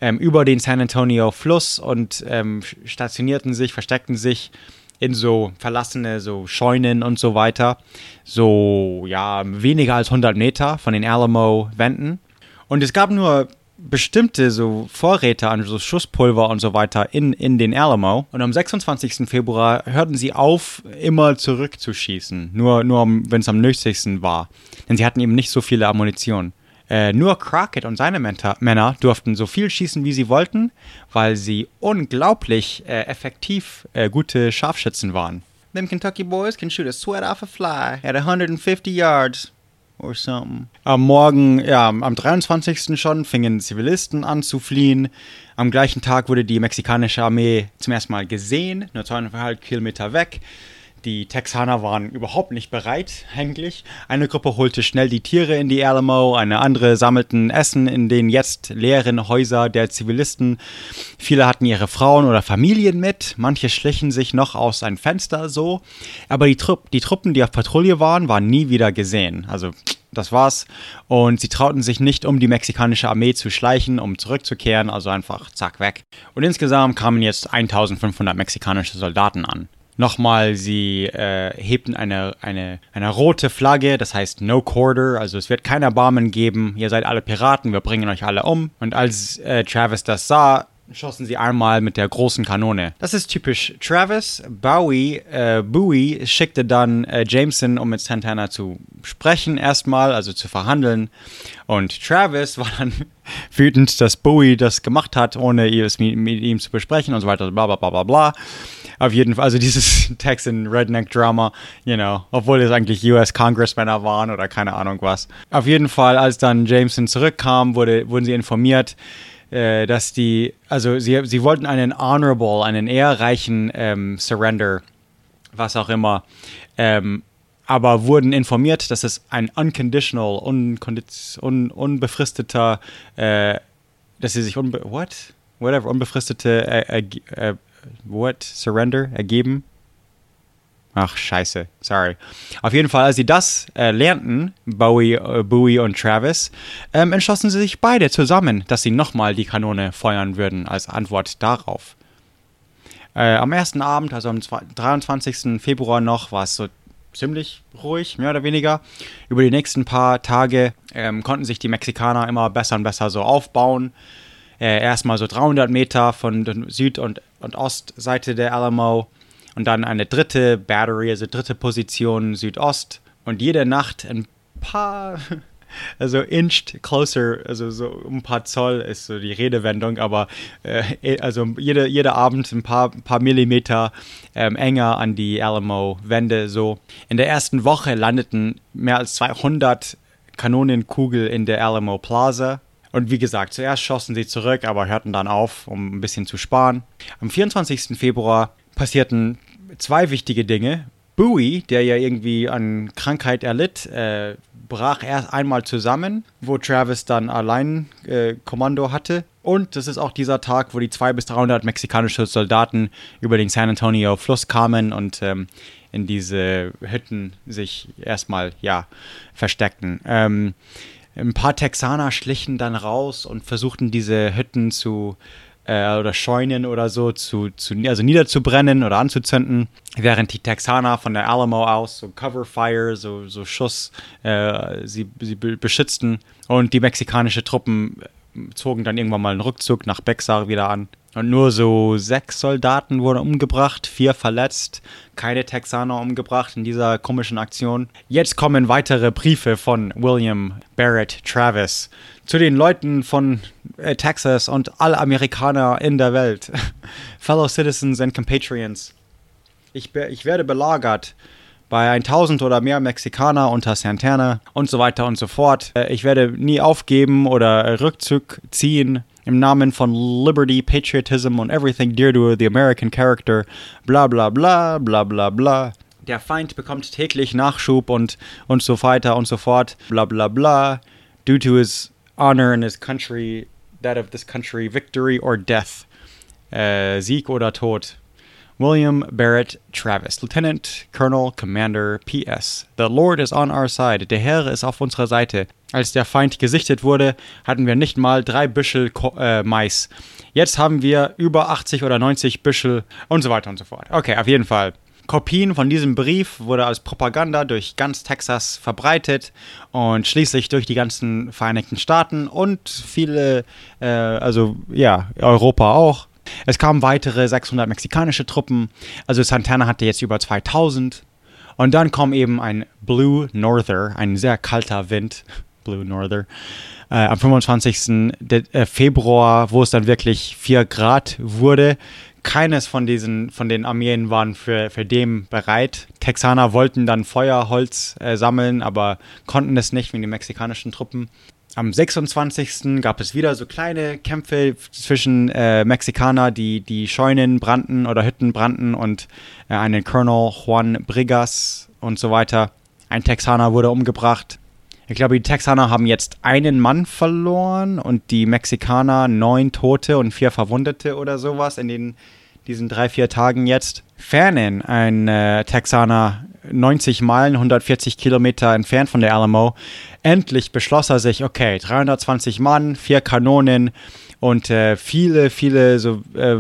ähm, über den San Antonio Fluss und ähm, stationierten sich, versteckten sich in so verlassene so Scheunen und so weiter. So, ja, weniger als 100 Meter von den Alamo-Wänden. Und es gab nur bestimmte so Vorräte an so Schusspulver und so weiter in, in den Alamo. Und am 26. Februar hörten sie auf, immer zurückzuschießen. Nur, nur wenn es am nötigsten war. Denn sie hatten eben nicht so viele Ammunition. Äh, nur Crockett und seine Menta Männer durften so viel schießen, wie sie wollten, weil sie unglaublich äh, effektiv äh, gute Scharfschützen waren. Them Kentucky boys can shoot a sweat off a fly at 150 yards or something. Am Morgen, ja, am 23. schon fingen Zivilisten an zu fliehen. Am gleichen Tag wurde die mexikanische Armee zum ersten Mal gesehen, nur 200 Kilometer weg. Die Texaner waren überhaupt nicht bereit, eigentlich. Eine Gruppe holte schnell die Tiere in die Alamo, eine andere sammelten Essen in den jetzt leeren Häuser der Zivilisten. Viele hatten ihre Frauen oder Familien mit, manche schlichen sich noch aus ein Fenster so. Aber die, Trupp, die Truppen, die auf Patrouille waren, waren nie wieder gesehen. Also das war's. Und sie trauten sich nicht, um die mexikanische Armee zu schleichen, um zurückzukehren, also einfach zack weg. Und insgesamt kamen jetzt 1500 mexikanische Soldaten an. Nochmal, sie äh, hebten eine, eine, eine rote Flagge, das heißt No Quarter, also es wird kein Erbarmen geben, ihr seid alle Piraten, wir bringen euch alle um. Und als äh, Travis das sah, schossen sie einmal mit der großen Kanone. Das ist typisch Travis. Bowie, äh, Bowie schickte dann äh, Jameson, um mit Santana zu sprechen, erstmal, also zu verhandeln. Und Travis war dann wütend, dass Bowie das gemacht hat, ohne es mit, mit ihm zu besprechen und so weiter, bla bla bla bla bla. Auf jeden Fall, also dieses Texan Redneck Drama, you know, obwohl es eigentlich US Congressmänner waren oder keine Ahnung was. Auf jeden Fall, als dann Jameson zurückkam, wurde, wurden sie informiert, äh, dass die, also sie, sie wollten einen honorable, einen ehrreichen ähm, Surrender, was auch immer, ähm, aber wurden informiert, dass es ein unconditional, un, unbefristeter, äh, dass sie sich unbe what? Whatever, unbefristete äh, äh, äh what? Surrender ergeben Ach, scheiße, sorry. Auf jeden Fall, als sie das äh, lernten, Bowie, äh, Bowie und Travis, ähm, entschlossen sie sich beide zusammen, dass sie nochmal die Kanone feuern würden, als Antwort darauf. Äh, am ersten Abend, also am 23. Februar noch, war es so ziemlich ruhig, mehr oder weniger. Über die nächsten paar Tage ähm, konnten sich die Mexikaner immer besser und besser so aufbauen. Äh, erstmal so 300 Meter von Süd- und, und Ostseite der Alamo und dann eine dritte Battery, also dritte Position Südost und jede Nacht ein paar, also inched closer, also so ein paar Zoll ist so die Redewendung, aber äh, also jede, jeder Abend ein paar, paar Millimeter ähm, enger an die Alamo-Wände so. In der ersten Woche landeten mehr als 200 Kanonenkugel in der Alamo Plaza. Und wie gesagt, zuerst schossen sie zurück, aber hörten dann auf, um ein bisschen zu sparen. Am 24. Februar passierten zwei wichtige Dinge. Bowie, der ja irgendwie an Krankheit erlitt, äh, brach erst einmal zusammen, wo Travis dann allein äh, Kommando hatte. Und das ist auch dieser Tag, wo die 200 bis 300 mexikanische Soldaten über den San Antonio Fluss kamen und ähm, in diese Hütten sich erstmal ja versteckten. Ähm, ein paar Texaner schlichen dann raus und versuchten diese Hütten zu äh, oder Scheunen oder so zu, zu, also niederzubrennen oder anzuzünden, während die Texaner von der Alamo aus so Cover Fire, so, so Schuss, äh, sie, sie beschützten. Und die mexikanischen Truppen zogen dann irgendwann mal einen Rückzug nach Bexar wieder an. Und nur so sechs Soldaten wurden umgebracht, vier verletzt, keine Texaner umgebracht in dieser komischen Aktion. Jetzt kommen weitere Briefe von William Barrett Travis zu den Leuten von äh, Texas und alle Amerikaner in der Welt. Fellow Citizens and Compatriots. Ich, ich werde belagert bei 1000 oder mehr Mexikaner unter Santana und so weiter und so fort. Äh, ich werde nie aufgeben oder Rückzug ziehen im Namen von Liberty, Patriotism und everything dear to the American character, bla bla bla, bla bla bla. Der Feind bekommt täglich Nachschub und, und so weiter und so fort, bla bla bla, due to his honor in his country, that of this country, victory or death, äh, Sieg oder Tod. William Barrett Travis, Lieutenant Colonel Commander PS. The Lord is on our side. Der Herr ist auf unserer Seite. Als der Feind gesichtet wurde, hatten wir nicht mal drei Büschel äh, Mais. Jetzt haben wir über 80 oder 90 Büschel und so weiter und so fort. Okay, auf jeden Fall. Kopien von diesem Brief wurde als Propaganda durch ganz Texas verbreitet und schließlich durch die ganzen Vereinigten Staaten und viele, äh, also ja, Europa auch. Es kamen weitere 600 mexikanische Truppen, also Santana hatte jetzt über 2000. Und dann kommt eben ein Blue Norther, ein sehr kalter Wind, Blue Norther, äh, am 25. De äh, Februar, wo es dann wirklich 4 Grad wurde. Keines von diesen, von den Armeen waren für, für dem bereit. Texaner wollten dann Feuerholz äh, sammeln, aber konnten es nicht wegen den mexikanischen Truppen. Am 26. gab es wieder so kleine Kämpfe zwischen äh, Mexikaner, die die Scheunen brannten oder Hütten brannten und äh, einen Colonel Juan Brigas und so weiter. Ein Texaner wurde umgebracht. Ich glaube, die Texaner haben jetzt einen Mann verloren und die Mexikaner neun Tote und vier Verwundete oder sowas in den, diesen drei, vier Tagen jetzt. Fernen, ein äh, Texaner 90 Meilen, 140 Kilometer entfernt von der Alamo, endlich beschloss er sich, okay, 320 Mann, vier Kanonen und äh, viele, viele so äh,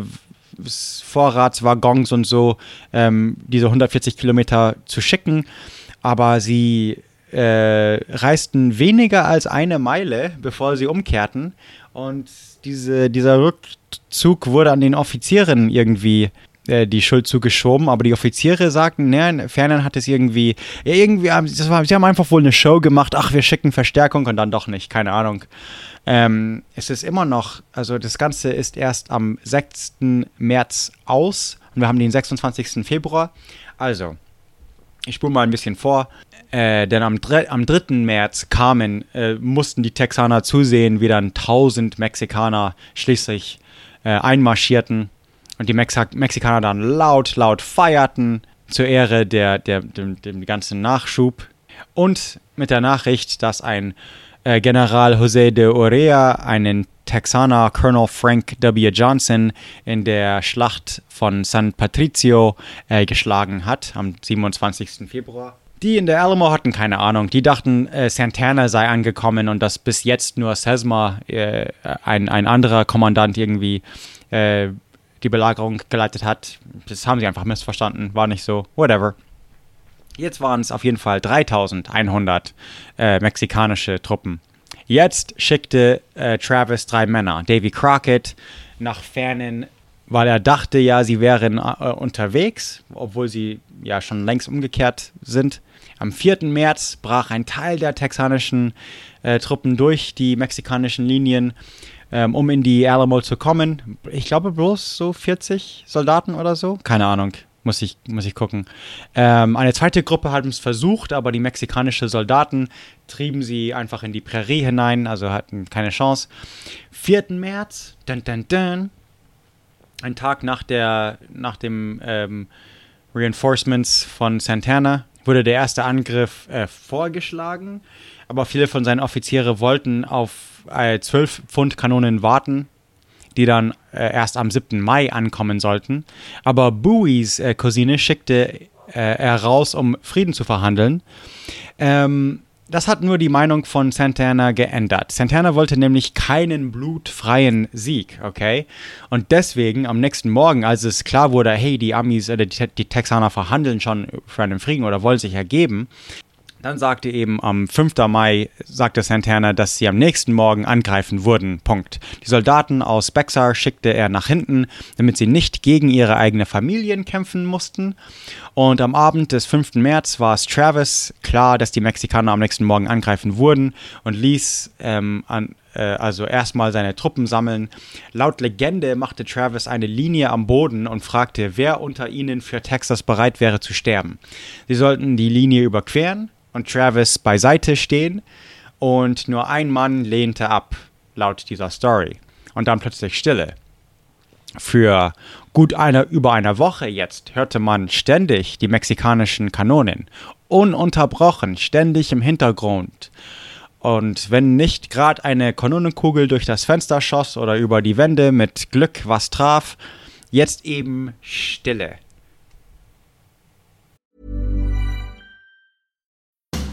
Vorratswaggons und so, ähm, diese 140 Kilometer zu schicken. Aber sie äh, reisten weniger als eine Meile, bevor sie umkehrten Und diese, dieser Rückzug wurde an den Offizieren irgendwie äh, die Schuld zugeschoben, aber die Offiziere sagten, ne, Fernan hat es irgendwie, ja, irgendwie, das war, sie haben einfach wohl eine Show gemacht, ach, wir schicken Verstärkung und dann doch nicht, keine Ahnung. Ähm, es ist immer noch, also das Ganze ist erst am 6. März aus und wir haben den 26. Februar. Also, ich spule mal ein bisschen vor, äh, denn am, am 3. März kamen, äh, mussten die Texaner zusehen, wie dann 1000 Mexikaner schließlich äh, einmarschierten und die Mexa Mexikaner dann laut, laut feierten zur Ehre der, der, dem, dem ganzen Nachschub und mit der Nachricht, dass ein äh, General José de Orea einen Texaner Colonel Frank W. Johnson in der Schlacht von San Patricio äh, geschlagen hat am 27. Februar. Die in der Alamo hatten keine Ahnung. Die dachten, äh, Santana sei angekommen und dass bis jetzt nur Sesma, äh, ein, ein anderer Kommandant, irgendwie äh, die Belagerung geleitet hat. Das haben sie einfach missverstanden. War nicht so. Whatever. Jetzt waren es auf jeden Fall 3100 äh, mexikanische Truppen. Jetzt schickte äh, Travis drei Männer, Davy Crockett, nach fernen, weil er dachte ja, sie wären äh, unterwegs, obwohl sie ja schon längst umgekehrt sind. Am 4. März brach ein Teil der texanischen äh, Truppen durch die mexikanischen Linien, ähm, um in die Alamo zu kommen. Ich glaube bloß so 40 Soldaten oder so. Keine Ahnung. Muss ich, muss ich gucken. Ähm, eine zweite Gruppe hat es versucht, aber die mexikanischen Soldaten trieben sie einfach in die Prärie hinein, also hatten keine Chance. 4. März, dun, dun, dun, ein Tag nach, der, nach dem ähm, Reinforcements von Santana, wurde der erste Angriff äh, vorgeschlagen, aber viele von seinen Offiziere wollten auf äh, 12 Pfund Kanonen warten die dann äh, erst am 7. Mai ankommen sollten. Aber Bowies äh, Cousine schickte äh, er raus, um Frieden zu verhandeln. Ähm, das hat nur die Meinung von Santana geändert. Santana wollte nämlich keinen blutfreien Sieg, okay? Und deswegen am nächsten Morgen, als es klar wurde, hey, die Amis oder die, die Texaner verhandeln schon für einen Frieden oder wollen sich ergeben, dann sagte eben am 5. Mai, sagte Santana, dass sie am nächsten Morgen angreifen würden. Punkt. Die Soldaten aus Bexar schickte er nach hinten, damit sie nicht gegen ihre eigenen Familien kämpfen mussten. Und am Abend des 5. März war es Travis klar, dass die Mexikaner am nächsten Morgen angreifen würden und ließ ähm, an, äh, also erstmal seine Truppen sammeln. Laut Legende machte Travis eine Linie am Boden und fragte, wer unter ihnen für Texas bereit wäre zu sterben. Sie sollten die Linie überqueren und Travis beiseite stehen und nur ein Mann lehnte ab, laut dieser Story. Und dann plötzlich Stille. Für gut eine, über eine Woche jetzt hörte man ständig die mexikanischen Kanonen, ununterbrochen, ständig im Hintergrund. Und wenn nicht gerade eine Kanonenkugel durch das Fenster schoss oder über die Wände mit Glück was traf, jetzt eben Stille.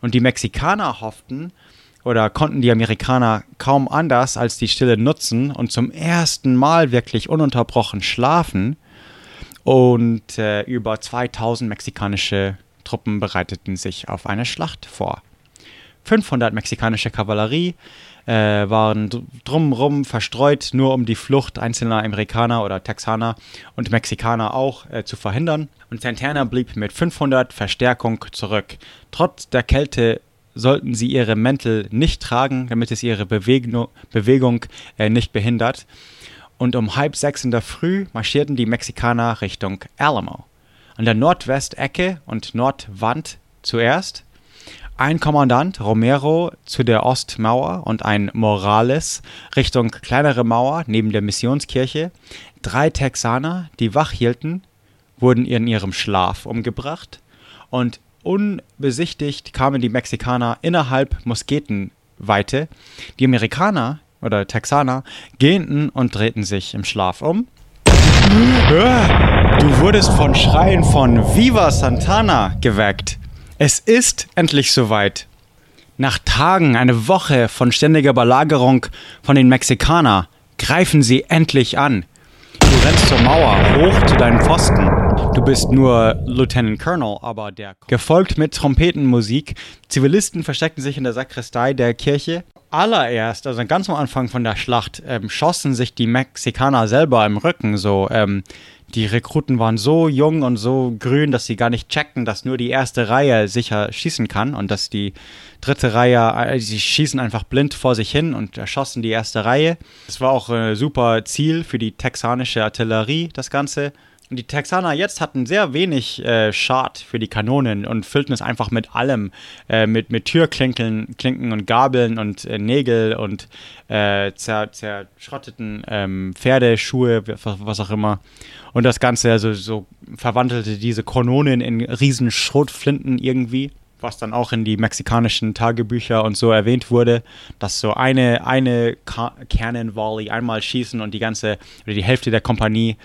Und die Mexikaner hofften oder konnten die Amerikaner kaum anders als die Stille nutzen und zum ersten Mal wirklich ununterbrochen schlafen. Und äh, über 2000 mexikanische Truppen bereiteten sich auf eine Schlacht vor. 500 mexikanische Kavallerie äh, waren drumherum verstreut, nur um die Flucht einzelner Amerikaner oder Texaner und Mexikaner auch äh, zu verhindern. Und Santana blieb mit 500 Verstärkung zurück. Trotz der Kälte sollten sie ihre Mäntel nicht tragen, damit es ihre Bewegung, Bewegung äh, nicht behindert. Und um halb sechs in der Früh marschierten die Mexikaner Richtung Alamo. An der Nordwestecke und Nordwand zuerst ein Kommandant Romero zu der Ostmauer und ein Morales Richtung kleinere Mauer neben der Missionskirche. Drei Texaner, die wach hielten, wurden in ihrem Schlaf umgebracht und unbesichtigt kamen die Mexikaner innerhalb Musketen Weite. Die Amerikaner oder Texaner gähnten und drehten sich im Schlaf um. Du wurdest von Schreien von Viva Santana geweckt. Es ist endlich soweit. Nach Tagen, eine Woche von ständiger Belagerung von den Mexikanern greifen sie endlich an. Du rennst zur Mauer, hoch zu deinen Pfosten. Du bist nur Lieutenant Colonel, aber der gefolgt mit Trompetenmusik. Zivilisten versteckten sich in der Sakristei der Kirche. Allererst, also ganz am Anfang von der Schlacht, ähm, schossen sich die Mexikaner selber im Rücken. So, ähm, die Rekruten waren so jung und so grün, dass sie gar nicht checkten, dass nur die erste Reihe sicher schießen kann und dass die dritte Reihe, äh, sie schießen einfach blind vor sich hin und erschossen die erste Reihe. Das war auch ein super Ziel für die texanische Artillerie, das Ganze. Die Texaner jetzt hatten sehr wenig äh, Schad für die Kanonen und füllten es einfach mit allem. Äh, mit, mit Türklinken Klinken und Gabeln und äh, Nägel und äh, zer, zerschrotteten ähm, Pferdeschuhe, was auch immer. Und das Ganze also so verwandelte diese Kanonen in riesen Schrotflinten irgendwie was dann auch in die mexikanischen Tagebücher und so erwähnt wurde, dass so eine, eine Cannon Volley einmal schießen und die ganze oder die Hälfte der Kompanie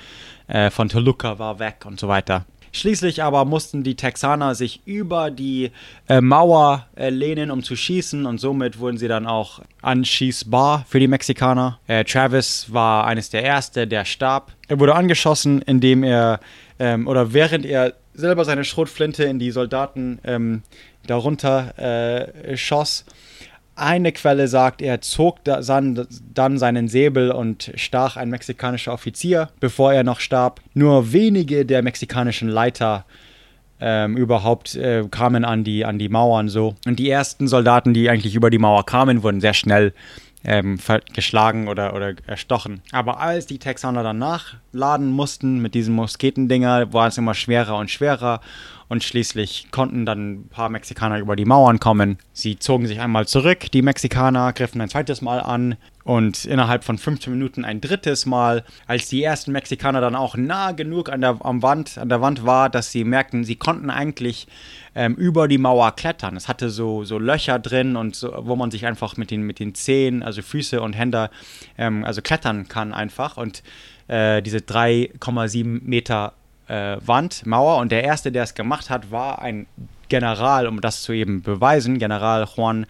äh, von Toluca war weg und so weiter. Schließlich aber mussten die Texaner sich über die äh, Mauer äh, lehnen, um zu schießen und somit wurden sie dann auch anschießbar für die Mexikaner. Äh, Travis war eines der Ersten, der starb. Er wurde angeschossen, indem er ähm, oder während er selber seine Schrotflinte in die Soldaten ähm, darunter äh, schoss eine Quelle sagt, er zog dann, seinen Säbel und stach ein mexikanischer Offizier, bevor er noch starb. Nur wenige der mexikanischen Leiter ähm, überhaupt äh, kamen an die, an die Mauern so. Und die ersten Soldaten, die eigentlich über die Mauer kamen, wurden sehr schnell ähm, geschlagen oder, oder erstochen. Aber als die Texaner dann nachladen mussten mit diesen Musketendinger, war es immer schwerer und schwerer und schließlich konnten dann ein paar Mexikaner über die Mauern kommen. Sie zogen sich einmal zurück, die Mexikaner griffen ein zweites Mal an und innerhalb von 15 Minuten ein drittes Mal, als die ersten Mexikaner dann auch nah genug an der, am Wand, an der Wand war, dass sie merkten, sie konnten eigentlich ähm, über die Mauer klettern. Es hatte so, so Löcher drin und so, wo man sich einfach mit den, mit den Zehen, also Füße und Hände, ähm, also klettern kann einfach. Und äh, diese 3,7 Meter äh, Wand, Mauer. Und der erste, der es gemacht hat, war ein General, um das zu eben beweisen, General Juan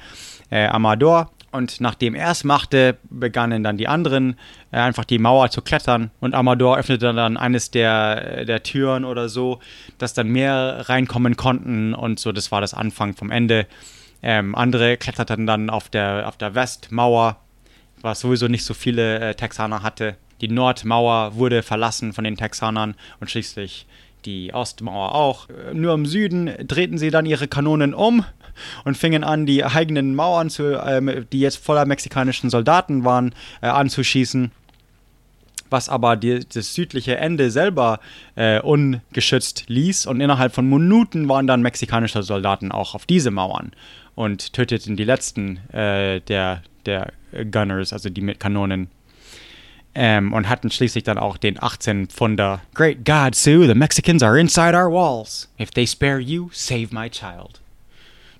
äh, Amador. Und nachdem er es machte, begannen dann die anderen äh, einfach die Mauer zu klettern. Und Amador öffnete dann eines der, der Türen oder so, dass dann mehr reinkommen konnten. Und so, das war das Anfang vom Ende. Ähm, andere kletterten dann auf der, auf der Westmauer, was sowieso nicht so viele äh, Texaner hatte. Die Nordmauer wurde verlassen von den Texanern und schließlich die Ostmauer auch. Nur im Süden drehten sie dann ihre Kanonen um und fingen an, die eigenen Mauern, zu, äh, die jetzt voller mexikanischen Soldaten waren, äh, anzuschießen. Was aber die, das südliche Ende selber äh, ungeschützt ließ. Und innerhalb von Minuten waren dann mexikanische Soldaten auch auf diese Mauern und töteten die letzten äh, der, der Gunners, also die mit Kanonen. Ähm, und hatten schließlich dann auch den 18 Pfunder. Great God, Sue, the Mexicans are inside our walls. If they spare you, save my child.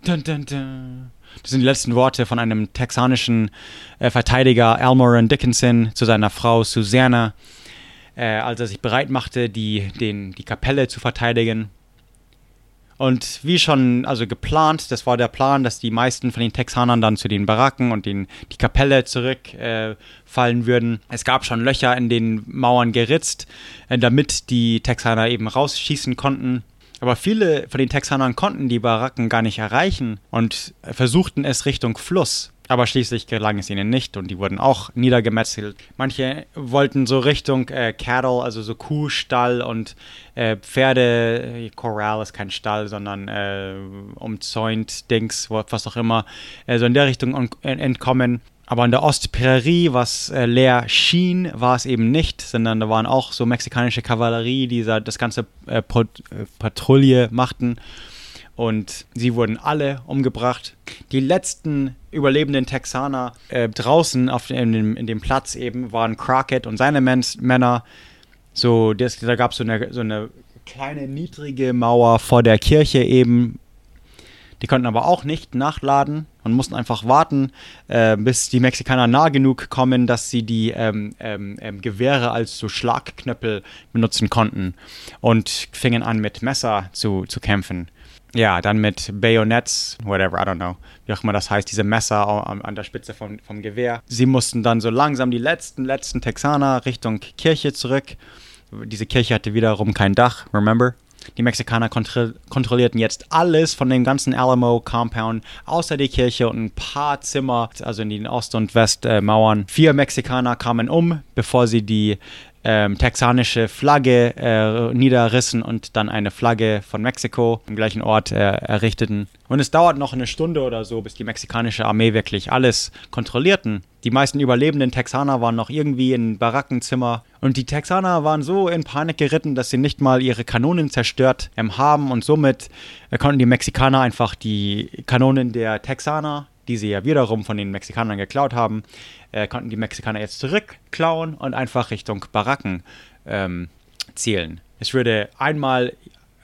Dun, dun, dun. Das sind die letzten Worte von einem texanischen äh, Verteidiger, Elmoran Dickinson, zu seiner Frau Susanna, äh, als er sich bereit machte, die, den, die Kapelle zu verteidigen. Und wie schon also geplant, das war der Plan, dass die meisten von den Texanern dann zu den Baracken und den, die Kapelle zurückfallen äh, würden. Es gab schon Löcher in den Mauern geritzt, äh, damit die Texaner eben rausschießen konnten. Aber viele von den Texanern konnten die Baracken gar nicht erreichen und versuchten es Richtung Fluss. Aber schließlich gelang es ihnen nicht und die wurden auch niedergemetzelt. Manche wollten so Richtung äh, Cattle, also so Kuhstall und äh, Pferde, Corral ist kein Stall, sondern äh, umzäunt, Dings, was auch immer, äh, so in der Richtung entkommen. Aber in der Ostprärie, was äh, leer schien, war es eben nicht, sondern da waren auch so mexikanische Kavallerie, die das ganze äh, äh, Patrouille machten und sie wurden alle umgebracht. Die letzten überlebenden Texaner äh, draußen auf, in, dem, in dem Platz eben waren Crockett und seine Mens, Männer. So, das, da gab so es eine, so eine kleine niedrige Mauer vor der Kirche eben. Die konnten aber auch nicht nachladen und mussten einfach warten, äh, bis die Mexikaner nah genug kommen, dass sie die ähm, ähm, ähm, Gewehre als so Schlagknöppel benutzen konnten und fingen an mit Messer zu, zu kämpfen. Ja, dann mit Bayonets, whatever, I don't know, wie auch immer das heißt, diese Messer an der Spitze vom, vom Gewehr. Sie mussten dann so langsam die letzten, letzten Texaner Richtung Kirche zurück. Diese Kirche hatte wiederum kein Dach, remember? Die Mexikaner kontro kontrollierten jetzt alles von dem ganzen Alamo-Compound, außer die Kirche und ein paar Zimmer, also in den Ost- und Westmauern. Vier Mexikaner kamen um, bevor sie die ähm, texanische Flagge äh, niederrissen und dann eine Flagge von Mexiko am gleichen Ort äh, errichteten. Und es dauert noch eine Stunde oder so, bis die mexikanische Armee wirklich alles kontrollierten. Die meisten überlebenden Texaner waren noch irgendwie in Barackenzimmer und die Texaner waren so in Panik geritten, dass sie nicht mal ihre Kanonen zerstört haben und somit äh, konnten die Mexikaner einfach die Kanonen der Texaner die sie ja wiederum von den Mexikanern geklaut haben, äh, konnten die Mexikaner jetzt zurückklauen und einfach Richtung Baracken ähm, zielen. Es würde einmal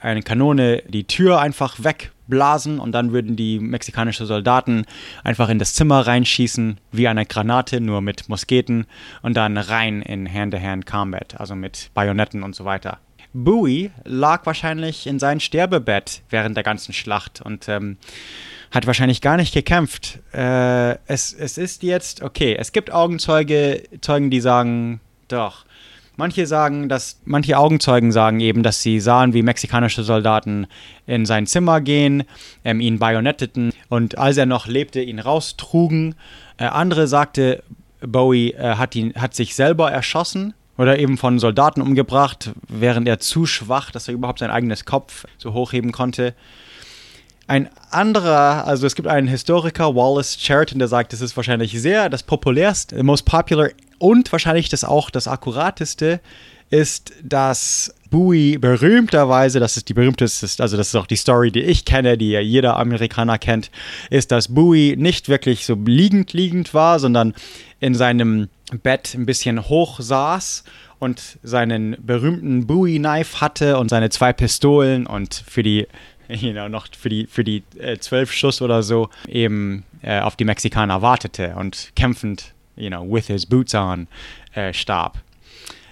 eine Kanone die Tür einfach wegblasen und dann würden die mexikanischen Soldaten einfach in das Zimmer reinschießen, wie eine Granate, nur mit Musketen und dann rein in Hand-to-Hand-Combat, also mit Bajonetten und so weiter. Bowie lag wahrscheinlich in seinem Sterbebett während der ganzen Schlacht und ähm, hat wahrscheinlich gar nicht gekämpft. Äh, es, es ist jetzt, okay, es gibt Augenzeuge, Zeugen, die sagen, doch. Manche sagen, dass, manche Augenzeugen sagen eben, dass sie sahen, wie mexikanische Soldaten in sein Zimmer gehen, ähm, ihn bajonetteten und als er noch lebte, ihn raustrugen. Äh, andere sagte, Bowie äh, hat, ihn, hat sich selber erschossen oder eben von Soldaten umgebracht, während er zu schwach, dass er überhaupt sein eigenes Kopf so hochheben konnte. Ein anderer, also es gibt einen Historiker, Wallace Cheriton, der sagt, das ist wahrscheinlich sehr das populärste, most popular und wahrscheinlich das auch das akkurateste ist, dass Bowie berühmterweise, das ist die berühmteste, also das ist auch die Story, die ich kenne, die ja jeder Amerikaner kennt, ist, dass Bowie nicht wirklich so liegend liegend war, sondern in seinem Bett ein bisschen hoch saß und seinen berühmten Bowie-Knife hatte und seine zwei Pistolen und für die you know, noch für die, für die äh, zwölf Schuss oder so eben äh, auf die Mexikaner wartete und kämpfend, you know, with his boots on, äh, starb.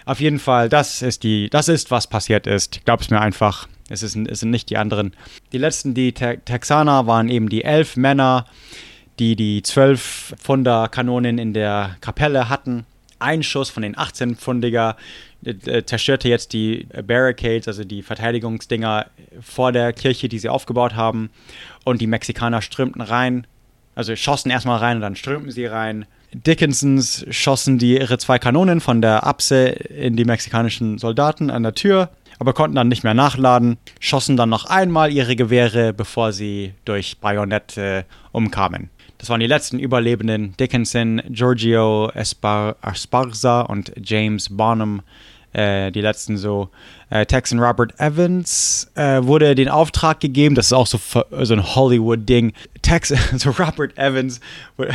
Auf jeden Fall, das ist die, das ist, was passiert ist. Glaub es mir einfach. Es, ist, es sind nicht die anderen. Die letzten, die Te Texaner, waren eben die elf Männer, die die zwölf Pfunder Kanonen in der Kapelle hatten. Ein Schuss von den 18-Pfundiger äh, zerstörte jetzt die Barricades, also die Verteidigungsdinger vor der Kirche, die sie aufgebaut haben. Und die Mexikaner strömten rein, also schossen erstmal rein und dann strömten sie rein. Dickinsons schossen die ihre zwei Kanonen von der Apse in die mexikanischen Soldaten an der Tür, aber konnten dann nicht mehr nachladen, schossen dann noch einmal ihre Gewehre, bevor sie durch Bajonette umkamen. Das waren die letzten Überlebenden: Dickinson, Giorgio Espar Esparza und James Bonham. Äh, die letzten so. Äh, Texan Robert Evans äh, wurde den Auftrag gegeben, das ist auch so, so ein Hollywood-Ding. Texan, also Robert Evans,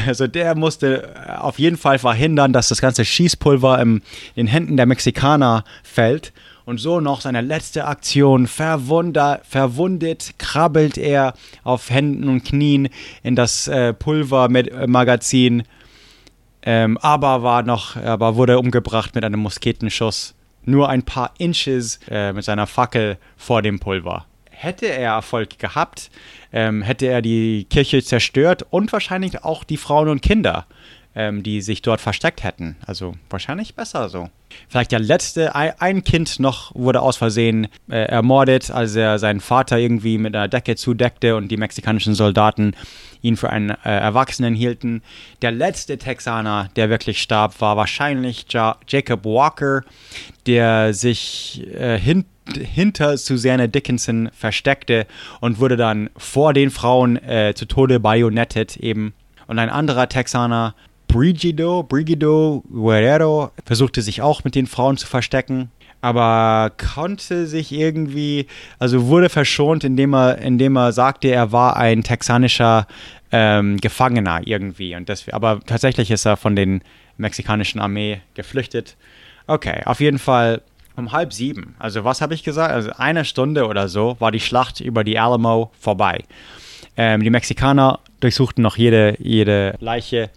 also der musste auf jeden Fall verhindern, dass das ganze Schießpulver in den Händen der Mexikaner fällt und so noch seine letzte Aktion verwundet, krabbelt er auf Händen und Knien in das äh, Pulvermagazin, ähm, aber war noch, aber wurde umgebracht mit einem Musketenschuss. Nur ein paar Inches äh, mit seiner Fackel vor dem Pulver. Hätte er Erfolg gehabt, ähm, hätte er die Kirche zerstört und wahrscheinlich auch die Frauen und Kinder ähm, die sich dort versteckt hätten. Also wahrscheinlich besser so. Vielleicht der letzte, ein Kind noch wurde aus Versehen äh, ermordet, als er seinen Vater irgendwie mit einer Decke zudeckte und die mexikanischen Soldaten ihn für einen äh, Erwachsenen hielten. Der letzte Texaner, der wirklich starb, war wahrscheinlich ja Jacob Walker, der sich äh, hin hinter Susanne Dickinson versteckte und wurde dann vor den Frauen äh, zu Tode bajonettet eben. Und ein anderer Texaner Brigido, Brigido Guerrero versuchte sich auch mit den Frauen zu verstecken, aber konnte sich irgendwie, also wurde verschont, indem er, indem er sagte, er war ein texanischer ähm, Gefangener irgendwie. Und das, aber tatsächlich ist er von den mexikanischen Armee geflüchtet. Okay, auf jeden Fall um halb sieben. Also was habe ich gesagt? Also eine Stunde oder so war die Schlacht über die Alamo vorbei. Ähm, die Mexikaner durchsuchten noch jede, jede Leiche,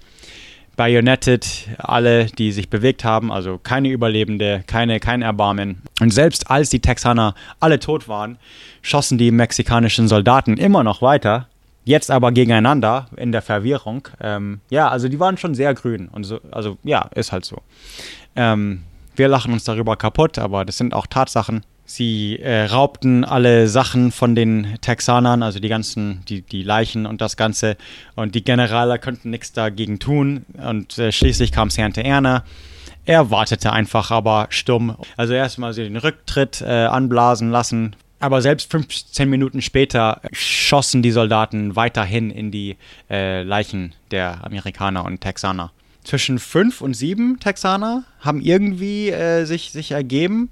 bajonettet alle, die sich bewegt haben, also keine Überlebende, keine, kein Erbarmen. Und selbst als die Texaner alle tot waren, schossen die mexikanischen Soldaten immer noch weiter, jetzt aber gegeneinander in der Verwirrung. Ähm, ja, also die waren schon sehr grün und so, also ja, ist halt so. Ähm, wir lachen uns darüber kaputt, aber das sind auch Tatsachen. Sie äh, raubten alle Sachen von den Texanern, also die ganzen, die, die Leichen und das Ganze. Und die Generale könnten nichts dagegen tun. Und äh, schließlich kam Santa Erna. Er wartete einfach aber stumm. Also erstmal den Rücktritt äh, anblasen lassen. Aber selbst 15 Minuten später schossen die Soldaten weiterhin in die äh, Leichen der Amerikaner und Texaner. Zwischen fünf und sieben Texaner haben irgendwie äh, sich, sich ergeben.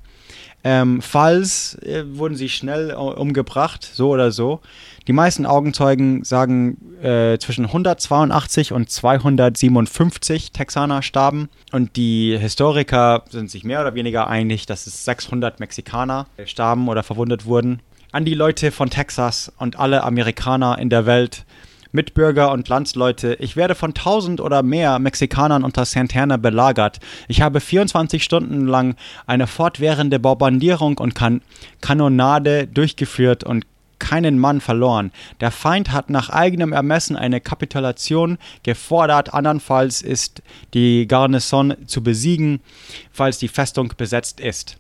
Ähm, falls äh, wurden sie schnell äh, umgebracht, so oder so. Die meisten Augenzeugen sagen, äh, zwischen 182 und 257 Texaner starben. Und die Historiker sind sich mehr oder weniger einig, dass es 600 Mexikaner starben oder verwundet wurden. An die Leute von Texas und alle Amerikaner in der Welt Mitbürger und Landsleute, ich werde von tausend oder mehr Mexikanern unter Santana belagert. Ich habe 24 Stunden lang eine fortwährende Bombardierung und kan Kanonade durchgeführt und keinen Mann verloren. Der Feind hat nach eigenem Ermessen eine Kapitulation gefordert, andernfalls ist die Garnison zu besiegen, falls die Festung besetzt ist.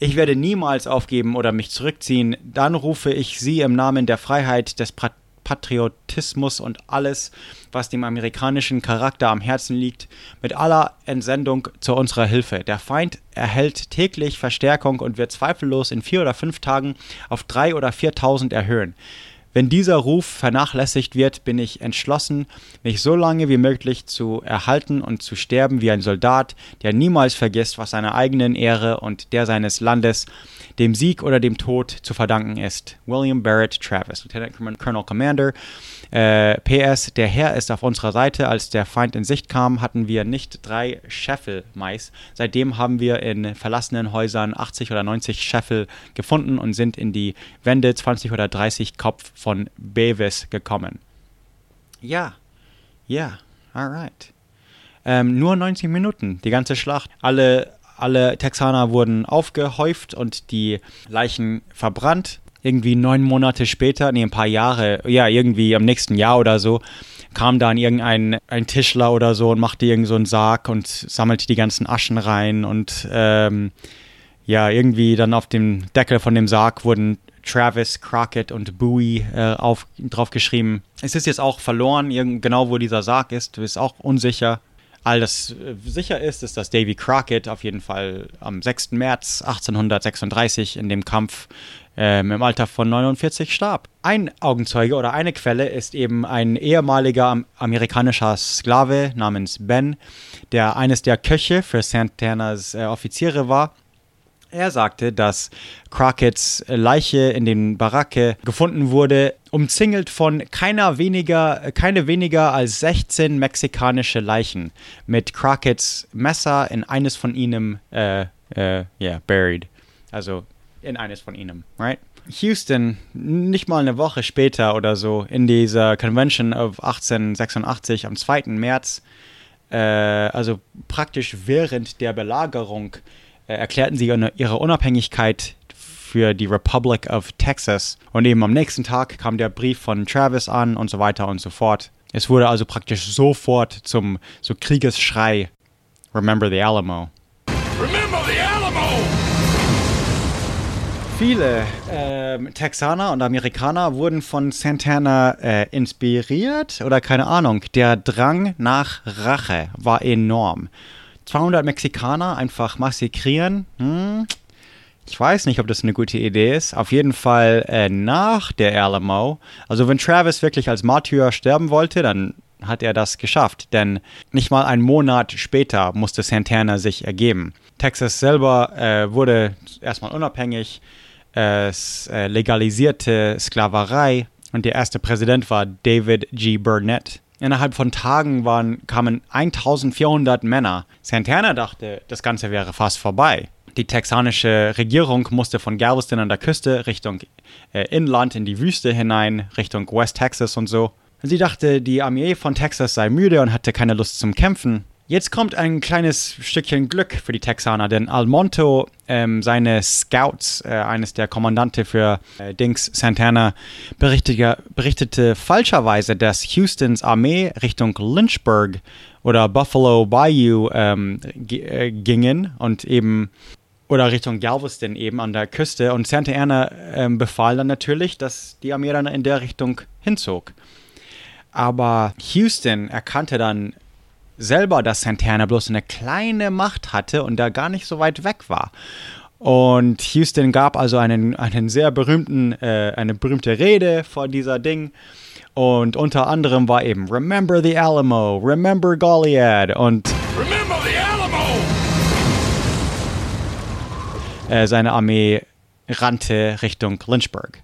Ich werde niemals aufgeben oder mich zurückziehen. Dann rufe ich Sie im Namen der Freiheit des Pat Patriotismus und alles, was dem amerikanischen Charakter am Herzen liegt, mit aller Entsendung zu unserer Hilfe. Der Feind erhält täglich Verstärkung und wird zweifellos in vier oder fünf Tagen auf drei oder viertausend erhöhen. Wenn dieser Ruf vernachlässigt wird, bin ich entschlossen, mich so lange wie möglich zu erhalten und zu sterben wie ein Soldat, der niemals vergisst, was seiner eigenen Ehre und der seines Landes dem Sieg oder dem Tod zu verdanken ist. William Barrett Travis, Lieutenant Colonel Commander. Äh, PS, der Herr ist auf unserer Seite. Als der Feind in Sicht kam, hatten wir nicht drei Scheffel Mais. Seitdem haben wir in verlassenen Häusern 80 oder 90 Scheffel gefunden und sind in die Wände 20 oder 30 Kopf von Bevis gekommen. Ja, ja, alright. Ähm, nur 90 Minuten, die ganze Schlacht. Alle alle Texaner wurden aufgehäuft und die Leichen verbrannt. Irgendwie neun Monate später, nee, ein paar Jahre, ja, irgendwie im nächsten Jahr oder so, kam dann irgendein ein Tischler oder so und machte irgend so Sarg und sammelte die ganzen Aschen rein und ähm, ja, irgendwie dann auf dem Deckel von dem Sarg wurden Travis, Crockett und Bowie äh, auf, drauf geschrieben. Es ist jetzt auch verloren, genau wo dieser Sarg ist, ist auch unsicher all das äh, sicher ist, ist, dass Davy Crockett auf jeden Fall am 6. März 1836 in dem Kampf ähm, im Alter von 49 starb. Ein Augenzeuge oder eine Quelle ist eben ein ehemaliger amerikanischer Sklave namens Ben, der eines der Köche für Santanas äh, Offiziere war er sagte, dass Crockett's Leiche in den Baracke gefunden wurde, umzingelt von keiner weniger, keine weniger als 16 mexikanische Leichen, mit Crockett's Messer in eines von ihnen, äh, äh, yeah, buried. Also in eines von ihnen, right? Houston, nicht mal eine Woche später oder so, in dieser Convention of 1886 am 2. März, äh, also praktisch während der Belagerung äh, erklärten sie ihre Unabhängigkeit für die Republic of Texas. Und eben am nächsten Tag kam der Brief von Travis an und so weiter und so fort. Es wurde also praktisch sofort zum so Kriegesschrei. Remember the Alamo. Viele äh, Texaner und Amerikaner wurden von Santana äh, inspiriert oder keine Ahnung. Der Drang nach Rache war enorm. 200 Mexikaner einfach massakrieren, hm, ich weiß nicht, ob das eine gute Idee ist. Auf jeden Fall äh, nach der Alamo. Also wenn Travis wirklich als Martyr sterben wollte, dann hat er das geschafft. Denn nicht mal einen Monat später musste Santana sich ergeben. Texas selber äh, wurde erstmal unabhängig. Es äh, legalisierte Sklaverei. Und der erste Präsident war David G. Burnett. Innerhalb von Tagen waren, kamen 1400 Männer. Santana dachte, das Ganze wäre fast vorbei. die texanische Regierung musste von Galveston an der Küste Richtung äh, Inland in die Wüste hinein, Richtung West Texas und so. Sie dachte, die Armee von Texas sei müde und hatte keine Lust zum Kämpfen. Jetzt kommt ein kleines Stückchen Glück für die Texaner, denn Almonto, ähm, seine Scouts, äh, eines der Kommandante für äh, Dings Santana, berichtete, berichtete falscherweise, dass Houstons Armee Richtung Lynchburg oder Buffalo Bayou ähm, äh, gingen und eben oder Richtung Galveston eben an der Küste. Und Santa Ana ähm, befahl dann natürlich, dass die Armee dann in der Richtung hinzog. Aber Houston erkannte dann selber, dass Santana bloß eine kleine Macht hatte und da gar nicht so weit weg war. Und Houston gab also einen, einen sehr berühmten, äh, eine berühmte Rede vor dieser Ding. Und unter anderem war eben Remember the Alamo, Remember Goliad und Remember the Alamo! Äh, seine Armee rannte Richtung Lynchburg.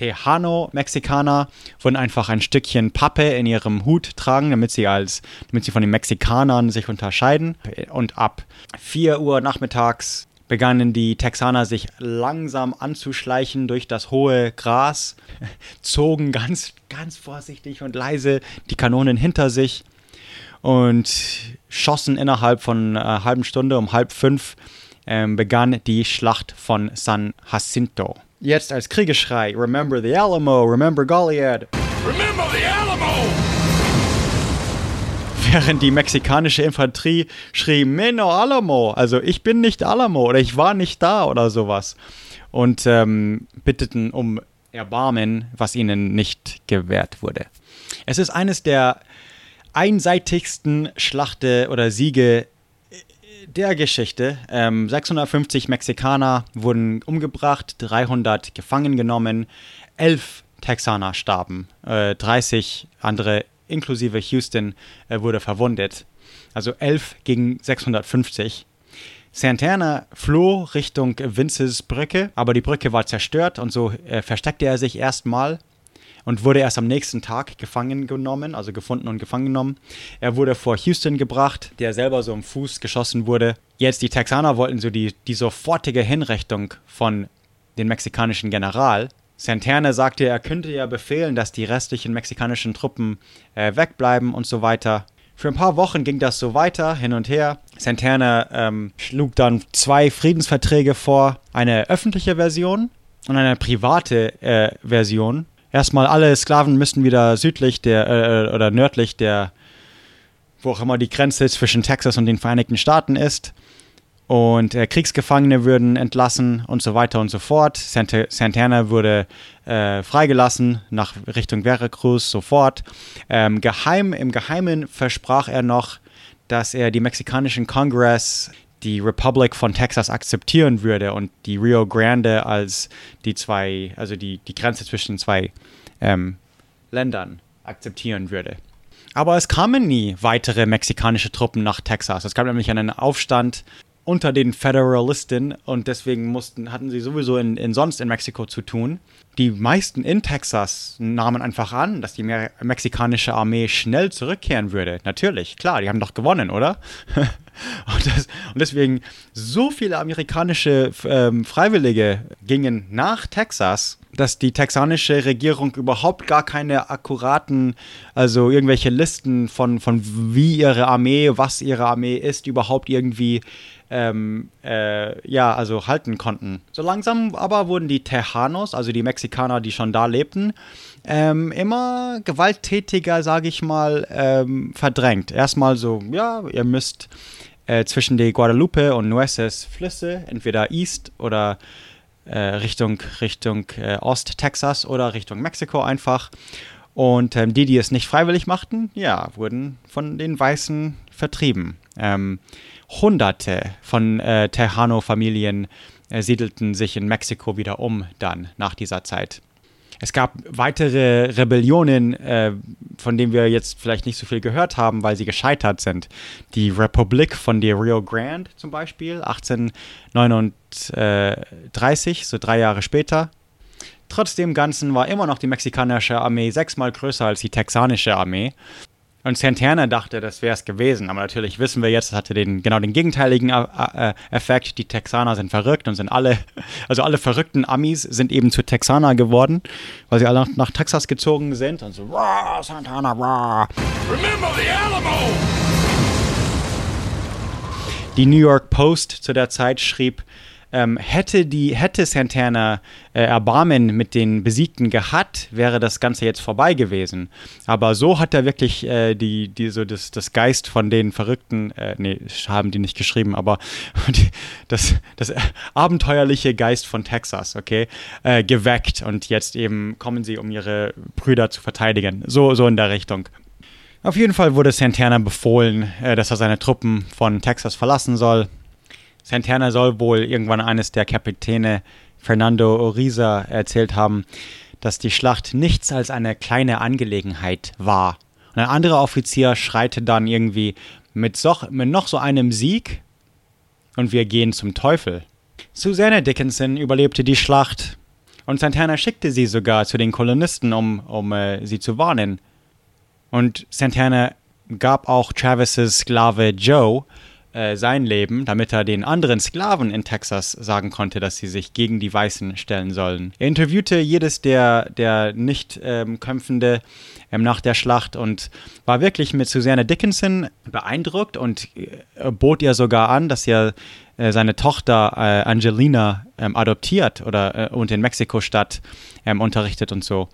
Tejano-Mexikaner wurden einfach ein Stückchen Pappe in ihrem Hut tragen, damit sie als, damit sie von den Mexikanern sich unterscheiden. Und ab 4 Uhr nachmittags begannen die Texaner sich langsam anzuschleichen durch das hohe Gras, zogen ganz, ganz vorsichtig und leise die Kanonen hinter sich und schossen innerhalb von einer halben Stunde um halb fünf ähm, begann die Schlacht von San Jacinto. Jetzt als Kriegeschrei, Remember the Alamo, Remember Goliad. Remember the Alamo! Während die mexikanische Infanterie schrie, Meno Alamo, also ich bin nicht Alamo oder ich war nicht da oder sowas. Und ähm, bitteten um Erbarmen, was ihnen nicht gewährt wurde. Es ist eines der einseitigsten Schlachte oder Siege der Geschichte. Ähm, 650 Mexikaner wurden umgebracht, 300 gefangen genommen, 11 Texaner starben, äh, 30 andere inklusive Houston äh, wurde verwundet. Also 11 gegen 650. Santana floh Richtung Vinces Brücke, aber die Brücke war zerstört und so äh, versteckte er sich erstmal und wurde erst am nächsten Tag gefangen genommen, also gefunden und gefangen genommen. Er wurde vor Houston gebracht, der selber so im Fuß geschossen wurde. Jetzt die Texaner wollten so die, die sofortige Hinrichtung von den mexikanischen General. Santana sagte, er könnte ja befehlen, dass die restlichen mexikanischen Truppen äh, wegbleiben und so weiter. Für ein paar Wochen ging das so weiter, hin und her. Santana ähm, schlug dann zwei Friedensverträge vor, eine öffentliche Version und eine private äh, Version erstmal alle Sklaven müssten wieder südlich der äh, oder nördlich der, wo auch immer die Grenze zwischen Texas und den Vereinigten Staaten ist. Und äh, Kriegsgefangene würden entlassen und so weiter und so fort. Sant Santana wurde äh, freigelassen nach Richtung Veracruz sofort. Ähm, geheim, Im Geheimen versprach er noch, dass er die mexikanischen Kongress die Republic von Texas akzeptieren würde und die Rio Grande als die zwei, also die, die Grenze zwischen zwei ähm, Ländern akzeptieren würde. Aber es kamen nie weitere mexikanische Truppen nach Texas. Es gab nämlich einen Aufstand unter den Federalisten und deswegen mussten, hatten sie sowieso in, in sonst in Mexiko zu tun. Die meisten in Texas nahmen einfach an, dass die mexikanische Armee schnell zurückkehren würde. Natürlich, klar, die haben doch gewonnen, oder? und, das, und, deswegen so viele amerikanische ähm, Freiwillige gingen nach Texas, dass die texanische Regierung überhaupt gar keine akkuraten, also irgendwelche Listen von, von wie ihre Armee, was ihre Armee ist, überhaupt irgendwie ähm, äh, ja, also halten konnten. So langsam aber wurden die Tejanos, also die Mexikaner, die schon da lebten, ähm, immer gewalttätiger, sage ich mal, ähm, verdrängt. Erstmal so, ja, ihr müsst äh, zwischen die Guadalupe und Nueces Flüsse, entweder East oder äh, Richtung, Richtung äh, Ost-Texas oder Richtung Mexiko einfach. Und ähm, die, die es nicht freiwillig machten, ja, wurden von den Weißen vertrieben. Ähm, Hunderte von äh, Tejano-Familien äh, siedelten sich in Mexiko wieder um dann nach dieser Zeit. Es gab weitere Rebellionen, äh, von denen wir jetzt vielleicht nicht so viel gehört haben, weil sie gescheitert sind. Die Republik von der Rio Grande zum Beispiel, 1839, so drei Jahre später. Trotz dem Ganzen war immer noch die mexikanische Armee sechsmal größer als die texanische Armee. Und Santana dachte, das wäre es gewesen. Aber natürlich wissen wir jetzt, es hatte den, genau den gegenteiligen äh, äh, Effekt. Die Texaner sind verrückt und sind alle, also alle verrückten Amis sind eben zu Texaner geworden, weil sie alle nach, nach Texas gezogen sind und so, rah, Santana, rah. Remember the Alamo! Die New York Post zu der Zeit schrieb, ähm, hätte, die, hätte Santana äh, Erbarmen mit den Besiegten gehabt, wäre das Ganze jetzt vorbei gewesen. Aber so hat er wirklich äh, die, die, so das, das Geist von den Verrückten, äh, nee, haben die nicht geschrieben, aber die, das, das abenteuerliche Geist von Texas, okay, äh, geweckt und jetzt eben kommen sie, um ihre Brüder zu verteidigen. So, so in der Richtung. Auf jeden Fall wurde Santana befohlen, äh, dass er seine Truppen von Texas verlassen soll. Santana soll wohl irgendwann eines der Kapitäne, Fernando Oriza, erzählt haben, dass die Schlacht nichts als eine kleine Angelegenheit war. Und ein anderer Offizier schreite dann irgendwie mit, so, mit noch so einem Sieg und wir gehen zum Teufel. Susanne Dickinson überlebte die Schlacht und Santana schickte sie sogar zu den Kolonisten, um, um äh, sie zu warnen. Und Santana gab auch Travis' Sklave Joe äh, sein Leben, damit er den anderen Sklaven in Texas sagen konnte, dass sie sich gegen die Weißen stellen sollen. Er interviewte jedes der, der Nicht-Kämpfende ähm, nach der Schlacht und war wirklich mit Susanne Dickinson beeindruckt und äh, bot ihr sogar an, dass er äh, seine Tochter äh, Angelina ähm, adoptiert oder äh, und in Mexiko-Stadt ähm, unterrichtet und so.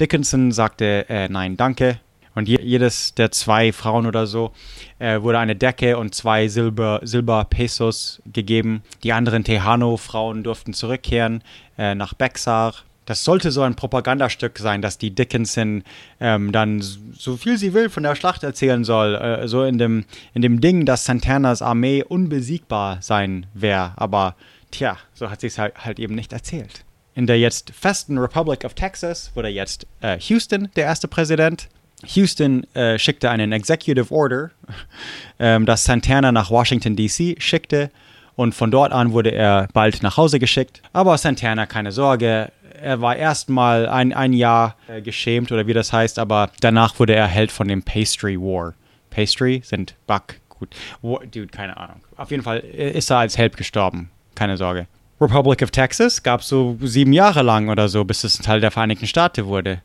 Dickinson sagte nein, danke, und jedes der zwei Frauen oder so äh, wurde eine Decke und zwei Silber, Silberpesos gegeben. Die anderen Tejano-Frauen durften zurückkehren äh, nach Bexar. Das sollte so ein Propagandastück sein, dass die Dickinson ähm, dann so viel sie will von der Schlacht erzählen soll. Äh, so in dem, in dem Ding, dass Santanas Armee unbesiegbar sein wäre. Aber tja, so hat sie es halt, halt eben nicht erzählt. In der jetzt festen Republic of Texas wurde jetzt äh, Houston der erste Präsident. Houston äh, schickte einen Executive Order, ähm, das Santana nach Washington, D.C. schickte und von dort an wurde er bald nach Hause geschickt. Aber Santana, keine Sorge, er war erstmal ein, ein Jahr äh, geschämt oder wie das heißt, aber danach wurde er Held von dem Pastry War. Pastry sind Back, gut. Dude, keine Ahnung. Auf jeden Fall äh, ist er als Held gestorben, keine Sorge. Republic of Texas gab es so sieben Jahre lang oder so, bis es ein Teil der Vereinigten Staaten wurde.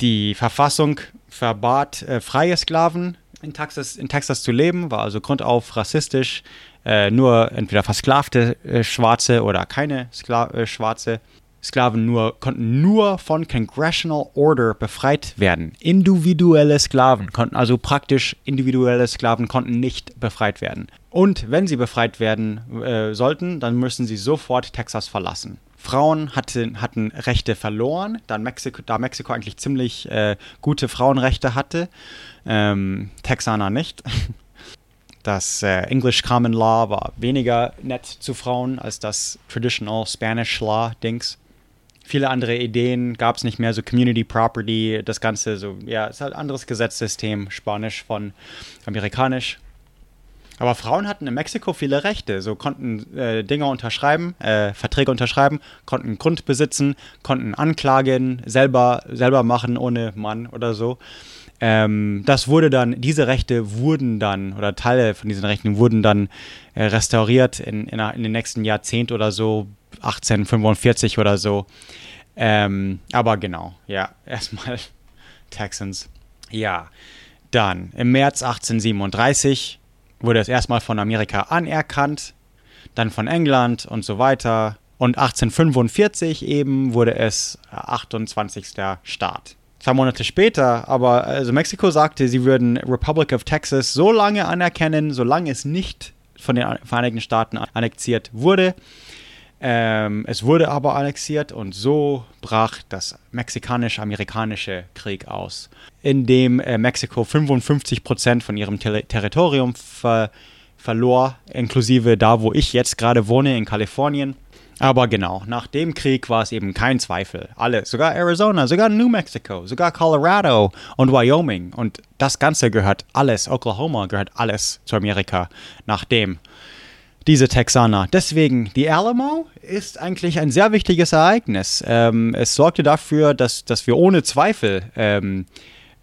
Die Verfassung verbat äh, freie Sklaven in Texas, in Texas zu leben, war also grundauf rassistisch. Äh, nur entweder versklavte äh, Schwarze oder keine Skla äh, Schwarze. Sklaven nur, konnten nur von Congressional Order befreit werden. Individuelle Sklaven konnten, also praktisch individuelle Sklaven konnten nicht befreit werden. Und wenn sie befreit werden äh, sollten, dann müssen sie sofort Texas verlassen. Frauen hatten, hatten Rechte verloren, da Mexiko, da Mexiko eigentlich ziemlich äh, gute Frauenrechte hatte, ähm, Texaner nicht. Das äh, English Common Law war weniger nett zu Frauen als das Traditional Spanish Law Dings. Viele andere Ideen gab es nicht mehr, so Community Property, das Ganze, so, ja, ist halt anderes Gesetzessystem, Spanisch von Amerikanisch. Aber Frauen hatten in Mexiko viele Rechte, so konnten äh, Dinge unterschreiben, äh, Verträge unterschreiben, konnten Grund besitzen, konnten Anklagen selber, selber machen ohne Mann oder so. Ähm, das wurde dann, diese Rechte wurden dann, oder Teile von diesen Rechten wurden dann äh, restauriert in, in, in den nächsten Jahrzehnt oder so, 1845 oder so. Ähm, aber genau, ja, erstmal Texans. Ja, dann im März 1837 wurde es erstmal von Amerika anerkannt, dann von England und so weiter. Und 1845 eben wurde es 28. Staat. Zwei Monate später, aber also Mexiko sagte, sie würden Republic of Texas so lange anerkennen, solange es nicht von den Vereinigten Staaten annexiert wurde. Ähm, es wurde aber annexiert und so brach das mexikanisch-amerikanische Krieg aus, in dem äh, Mexiko 55 Prozent von ihrem Ter Territorium ver verlor, inklusive da, wo ich jetzt gerade wohne, in Kalifornien. Aber genau, nach dem Krieg war es eben kein Zweifel. Alle, sogar Arizona, sogar New Mexico, sogar Colorado und Wyoming. Und das Ganze gehört alles, Oklahoma gehört alles zu Amerika, nachdem diese Texaner. Deswegen, die Alamo ist eigentlich ein sehr wichtiges Ereignis. Ähm, es sorgte dafür, dass, dass wir ohne Zweifel ähm,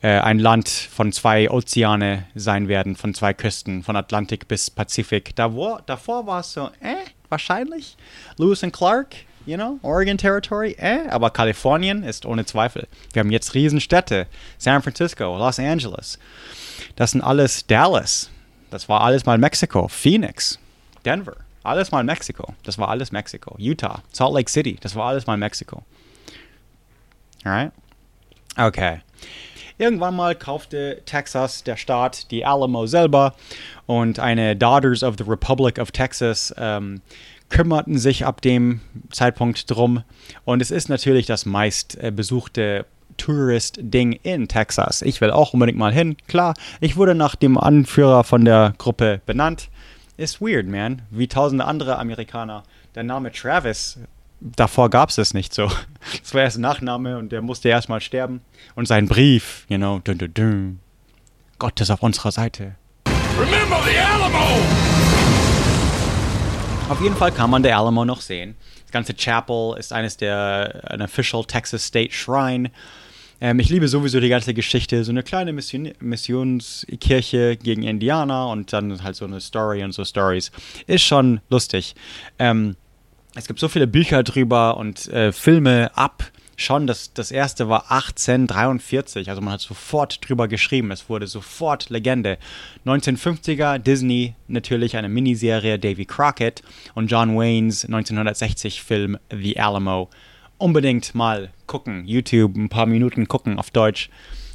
äh, ein Land von zwei Ozeane sein werden, von zwei Küsten, von Atlantik bis Pazifik. Davor, davor war es so, äh, wahrscheinlich. Lewis and Clark, you know, Oregon Territory, äh, aber Kalifornien ist ohne Zweifel. Wir haben jetzt Riesenstädte, San Francisco, Los Angeles. Das sind alles Dallas. Das war alles mal Mexiko. Phoenix, Denver, alles mal Mexiko. Das war alles Mexiko. Utah, Salt Lake City, das war alles mal Mexiko. Alright? Okay. Irgendwann mal kaufte Texas, der Staat, die Alamo selber und eine Daughters of the Republic of Texas ähm, kümmerten sich ab dem Zeitpunkt drum. Und es ist natürlich das meist äh, Tourist-Ding in Texas. Ich will auch unbedingt mal hin. Klar, ich wurde nach dem Anführer von der Gruppe benannt. Ist weird, man. Wie tausende andere Amerikaner. Der Name Travis davor gab es es nicht so. Das war erst ein Nachname und der musste erstmal sterben. Und sein Brief, you know, dun, dun, dun. Gott ist auf unserer Seite. Remember the Alamo! Auf jeden Fall kann man der Alamo noch sehen. Das ganze Chapel ist eines der, ein Official Texas State Shrine. Ähm, ich liebe sowieso die ganze Geschichte. So eine kleine Mission Missionskirche gegen Indianer und dann halt so eine Story und so Stories. Ist schon lustig. Ähm, es gibt so viele Bücher drüber und äh, Filme ab. Schon, das, das erste war 1843, also man hat sofort drüber geschrieben, es wurde sofort Legende. 1950er Disney natürlich eine Miniserie Davy Crockett und John Waynes 1960 Film The Alamo. Unbedingt mal gucken, YouTube, ein paar Minuten gucken auf Deutsch.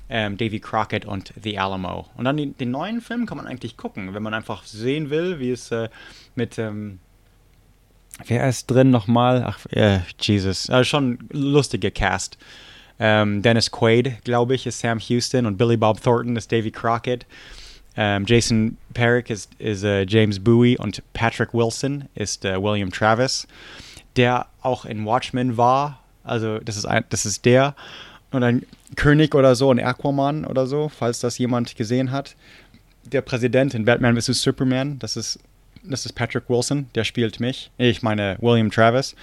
Ähm, Davy Crockett und The Alamo. Und dann den, den, neuen Film kann man eigentlich gucken, wenn man einfach sehen will, wie es äh, mit ähm, Wer ist drin nochmal? Ach, äh, Jesus. Also schon lustige Cast. Ähm, Dennis Quaid, glaube ich, ist Sam Houston und Billy Bob Thornton ist Davy Crockett. Ähm, Jason Perrick ist, ist uh, James Bowie und Patrick Wilson ist uh, William Travis, der auch in Watchmen war. Also das ist, ein, das ist der. Und ein König oder so, ein Aquaman oder so, falls das jemand gesehen hat. Der Präsident in Batman vs. Superman, das ist das ist Patrick Wilson, der spielt mich. Ich meine William Travis.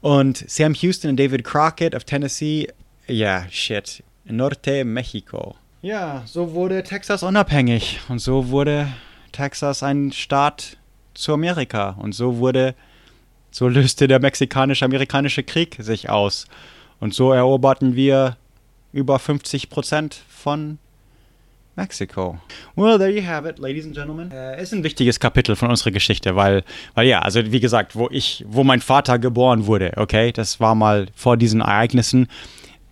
Und Sam Houston und David Crockett of Tennessee. Ja, shit. Norte Mexico. Ja, so wurde Texas unabhängig. Und so wurde Texas ein Staat zu Amerika. Und so wurde, so löste der mexikanisch-amerikanische Krieg sich aus. Und so eroberten wir über 50 Prozent von Mexiko. Well, there you have it, ladies and gentlemen. Äh, ist ein wichtiges Kapitel von unserer Geschichte, weil, weil ja, also wie gesagt, wo ich, wo mein Vater geboren wurde, okay, das war mal vor diesen Ereignissen,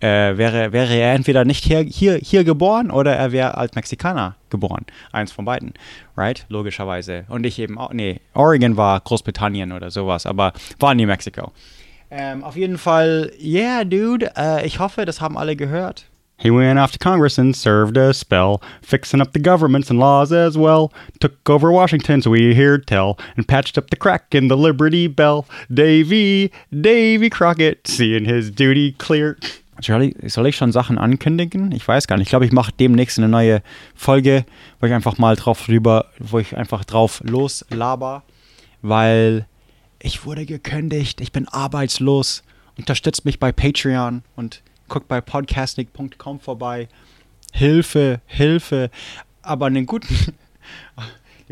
äh, wäre, wäre er entweder nicht hier, hier, hier geboren oder er wäre als Mexikaner geboren. Eins von beiden, right? Logischerweise. Und ich eben auch, nee, Oregon war Großbritannien oder sowas, aber war nie Mexiko. Ähm, auf jeden Fall, yeah, dude, äh, ich hoffe, das haben alle gehört. He went off to Congress and served a spell, fixing up the governments and laws as well. Took over Washington, so we hear tell, and patched up the crack in the Liberty Bell. Davy, Davy Crockett, seeing his duty clear. Soll ich, soll ich schon Sachen ankündigen? Ich weiß gar nicht. Ich glaube, ich mache demnächst eine neue Folge, wo ich einfach mal drauf rüber, wo ich einfach drauf loslaber, weil ich wurde gekündigt, ich bin arbeitslos. Unterstützt mich bei Patreon und guckt bei podcasting.com vorbei. Hilfe, Hilfe. Aber eine, guten,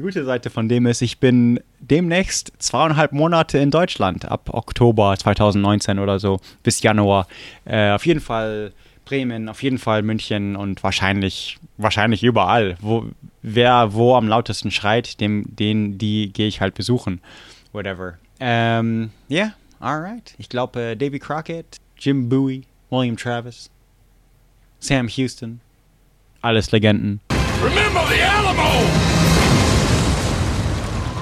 eine gute Seite von dem ist, ich bin demnächst zweieinhalb Monate in Deutschland, ab Oktober 2019 oder so, bis Januar. Äh, auf jeden Fall Bremen, auf jeden Fall München und wahrscheinlich, wahrscheinlich überall. Wo, wer wo am lautesten schreit, dem, den, die gehe ich halt besuchen. Whatever. Ähm, yeah, alright. Ich glaube, äh, Davy Crockett, Jim Bowie, William Travis, Sam Houston, alles Legenden. Remember the Alamo!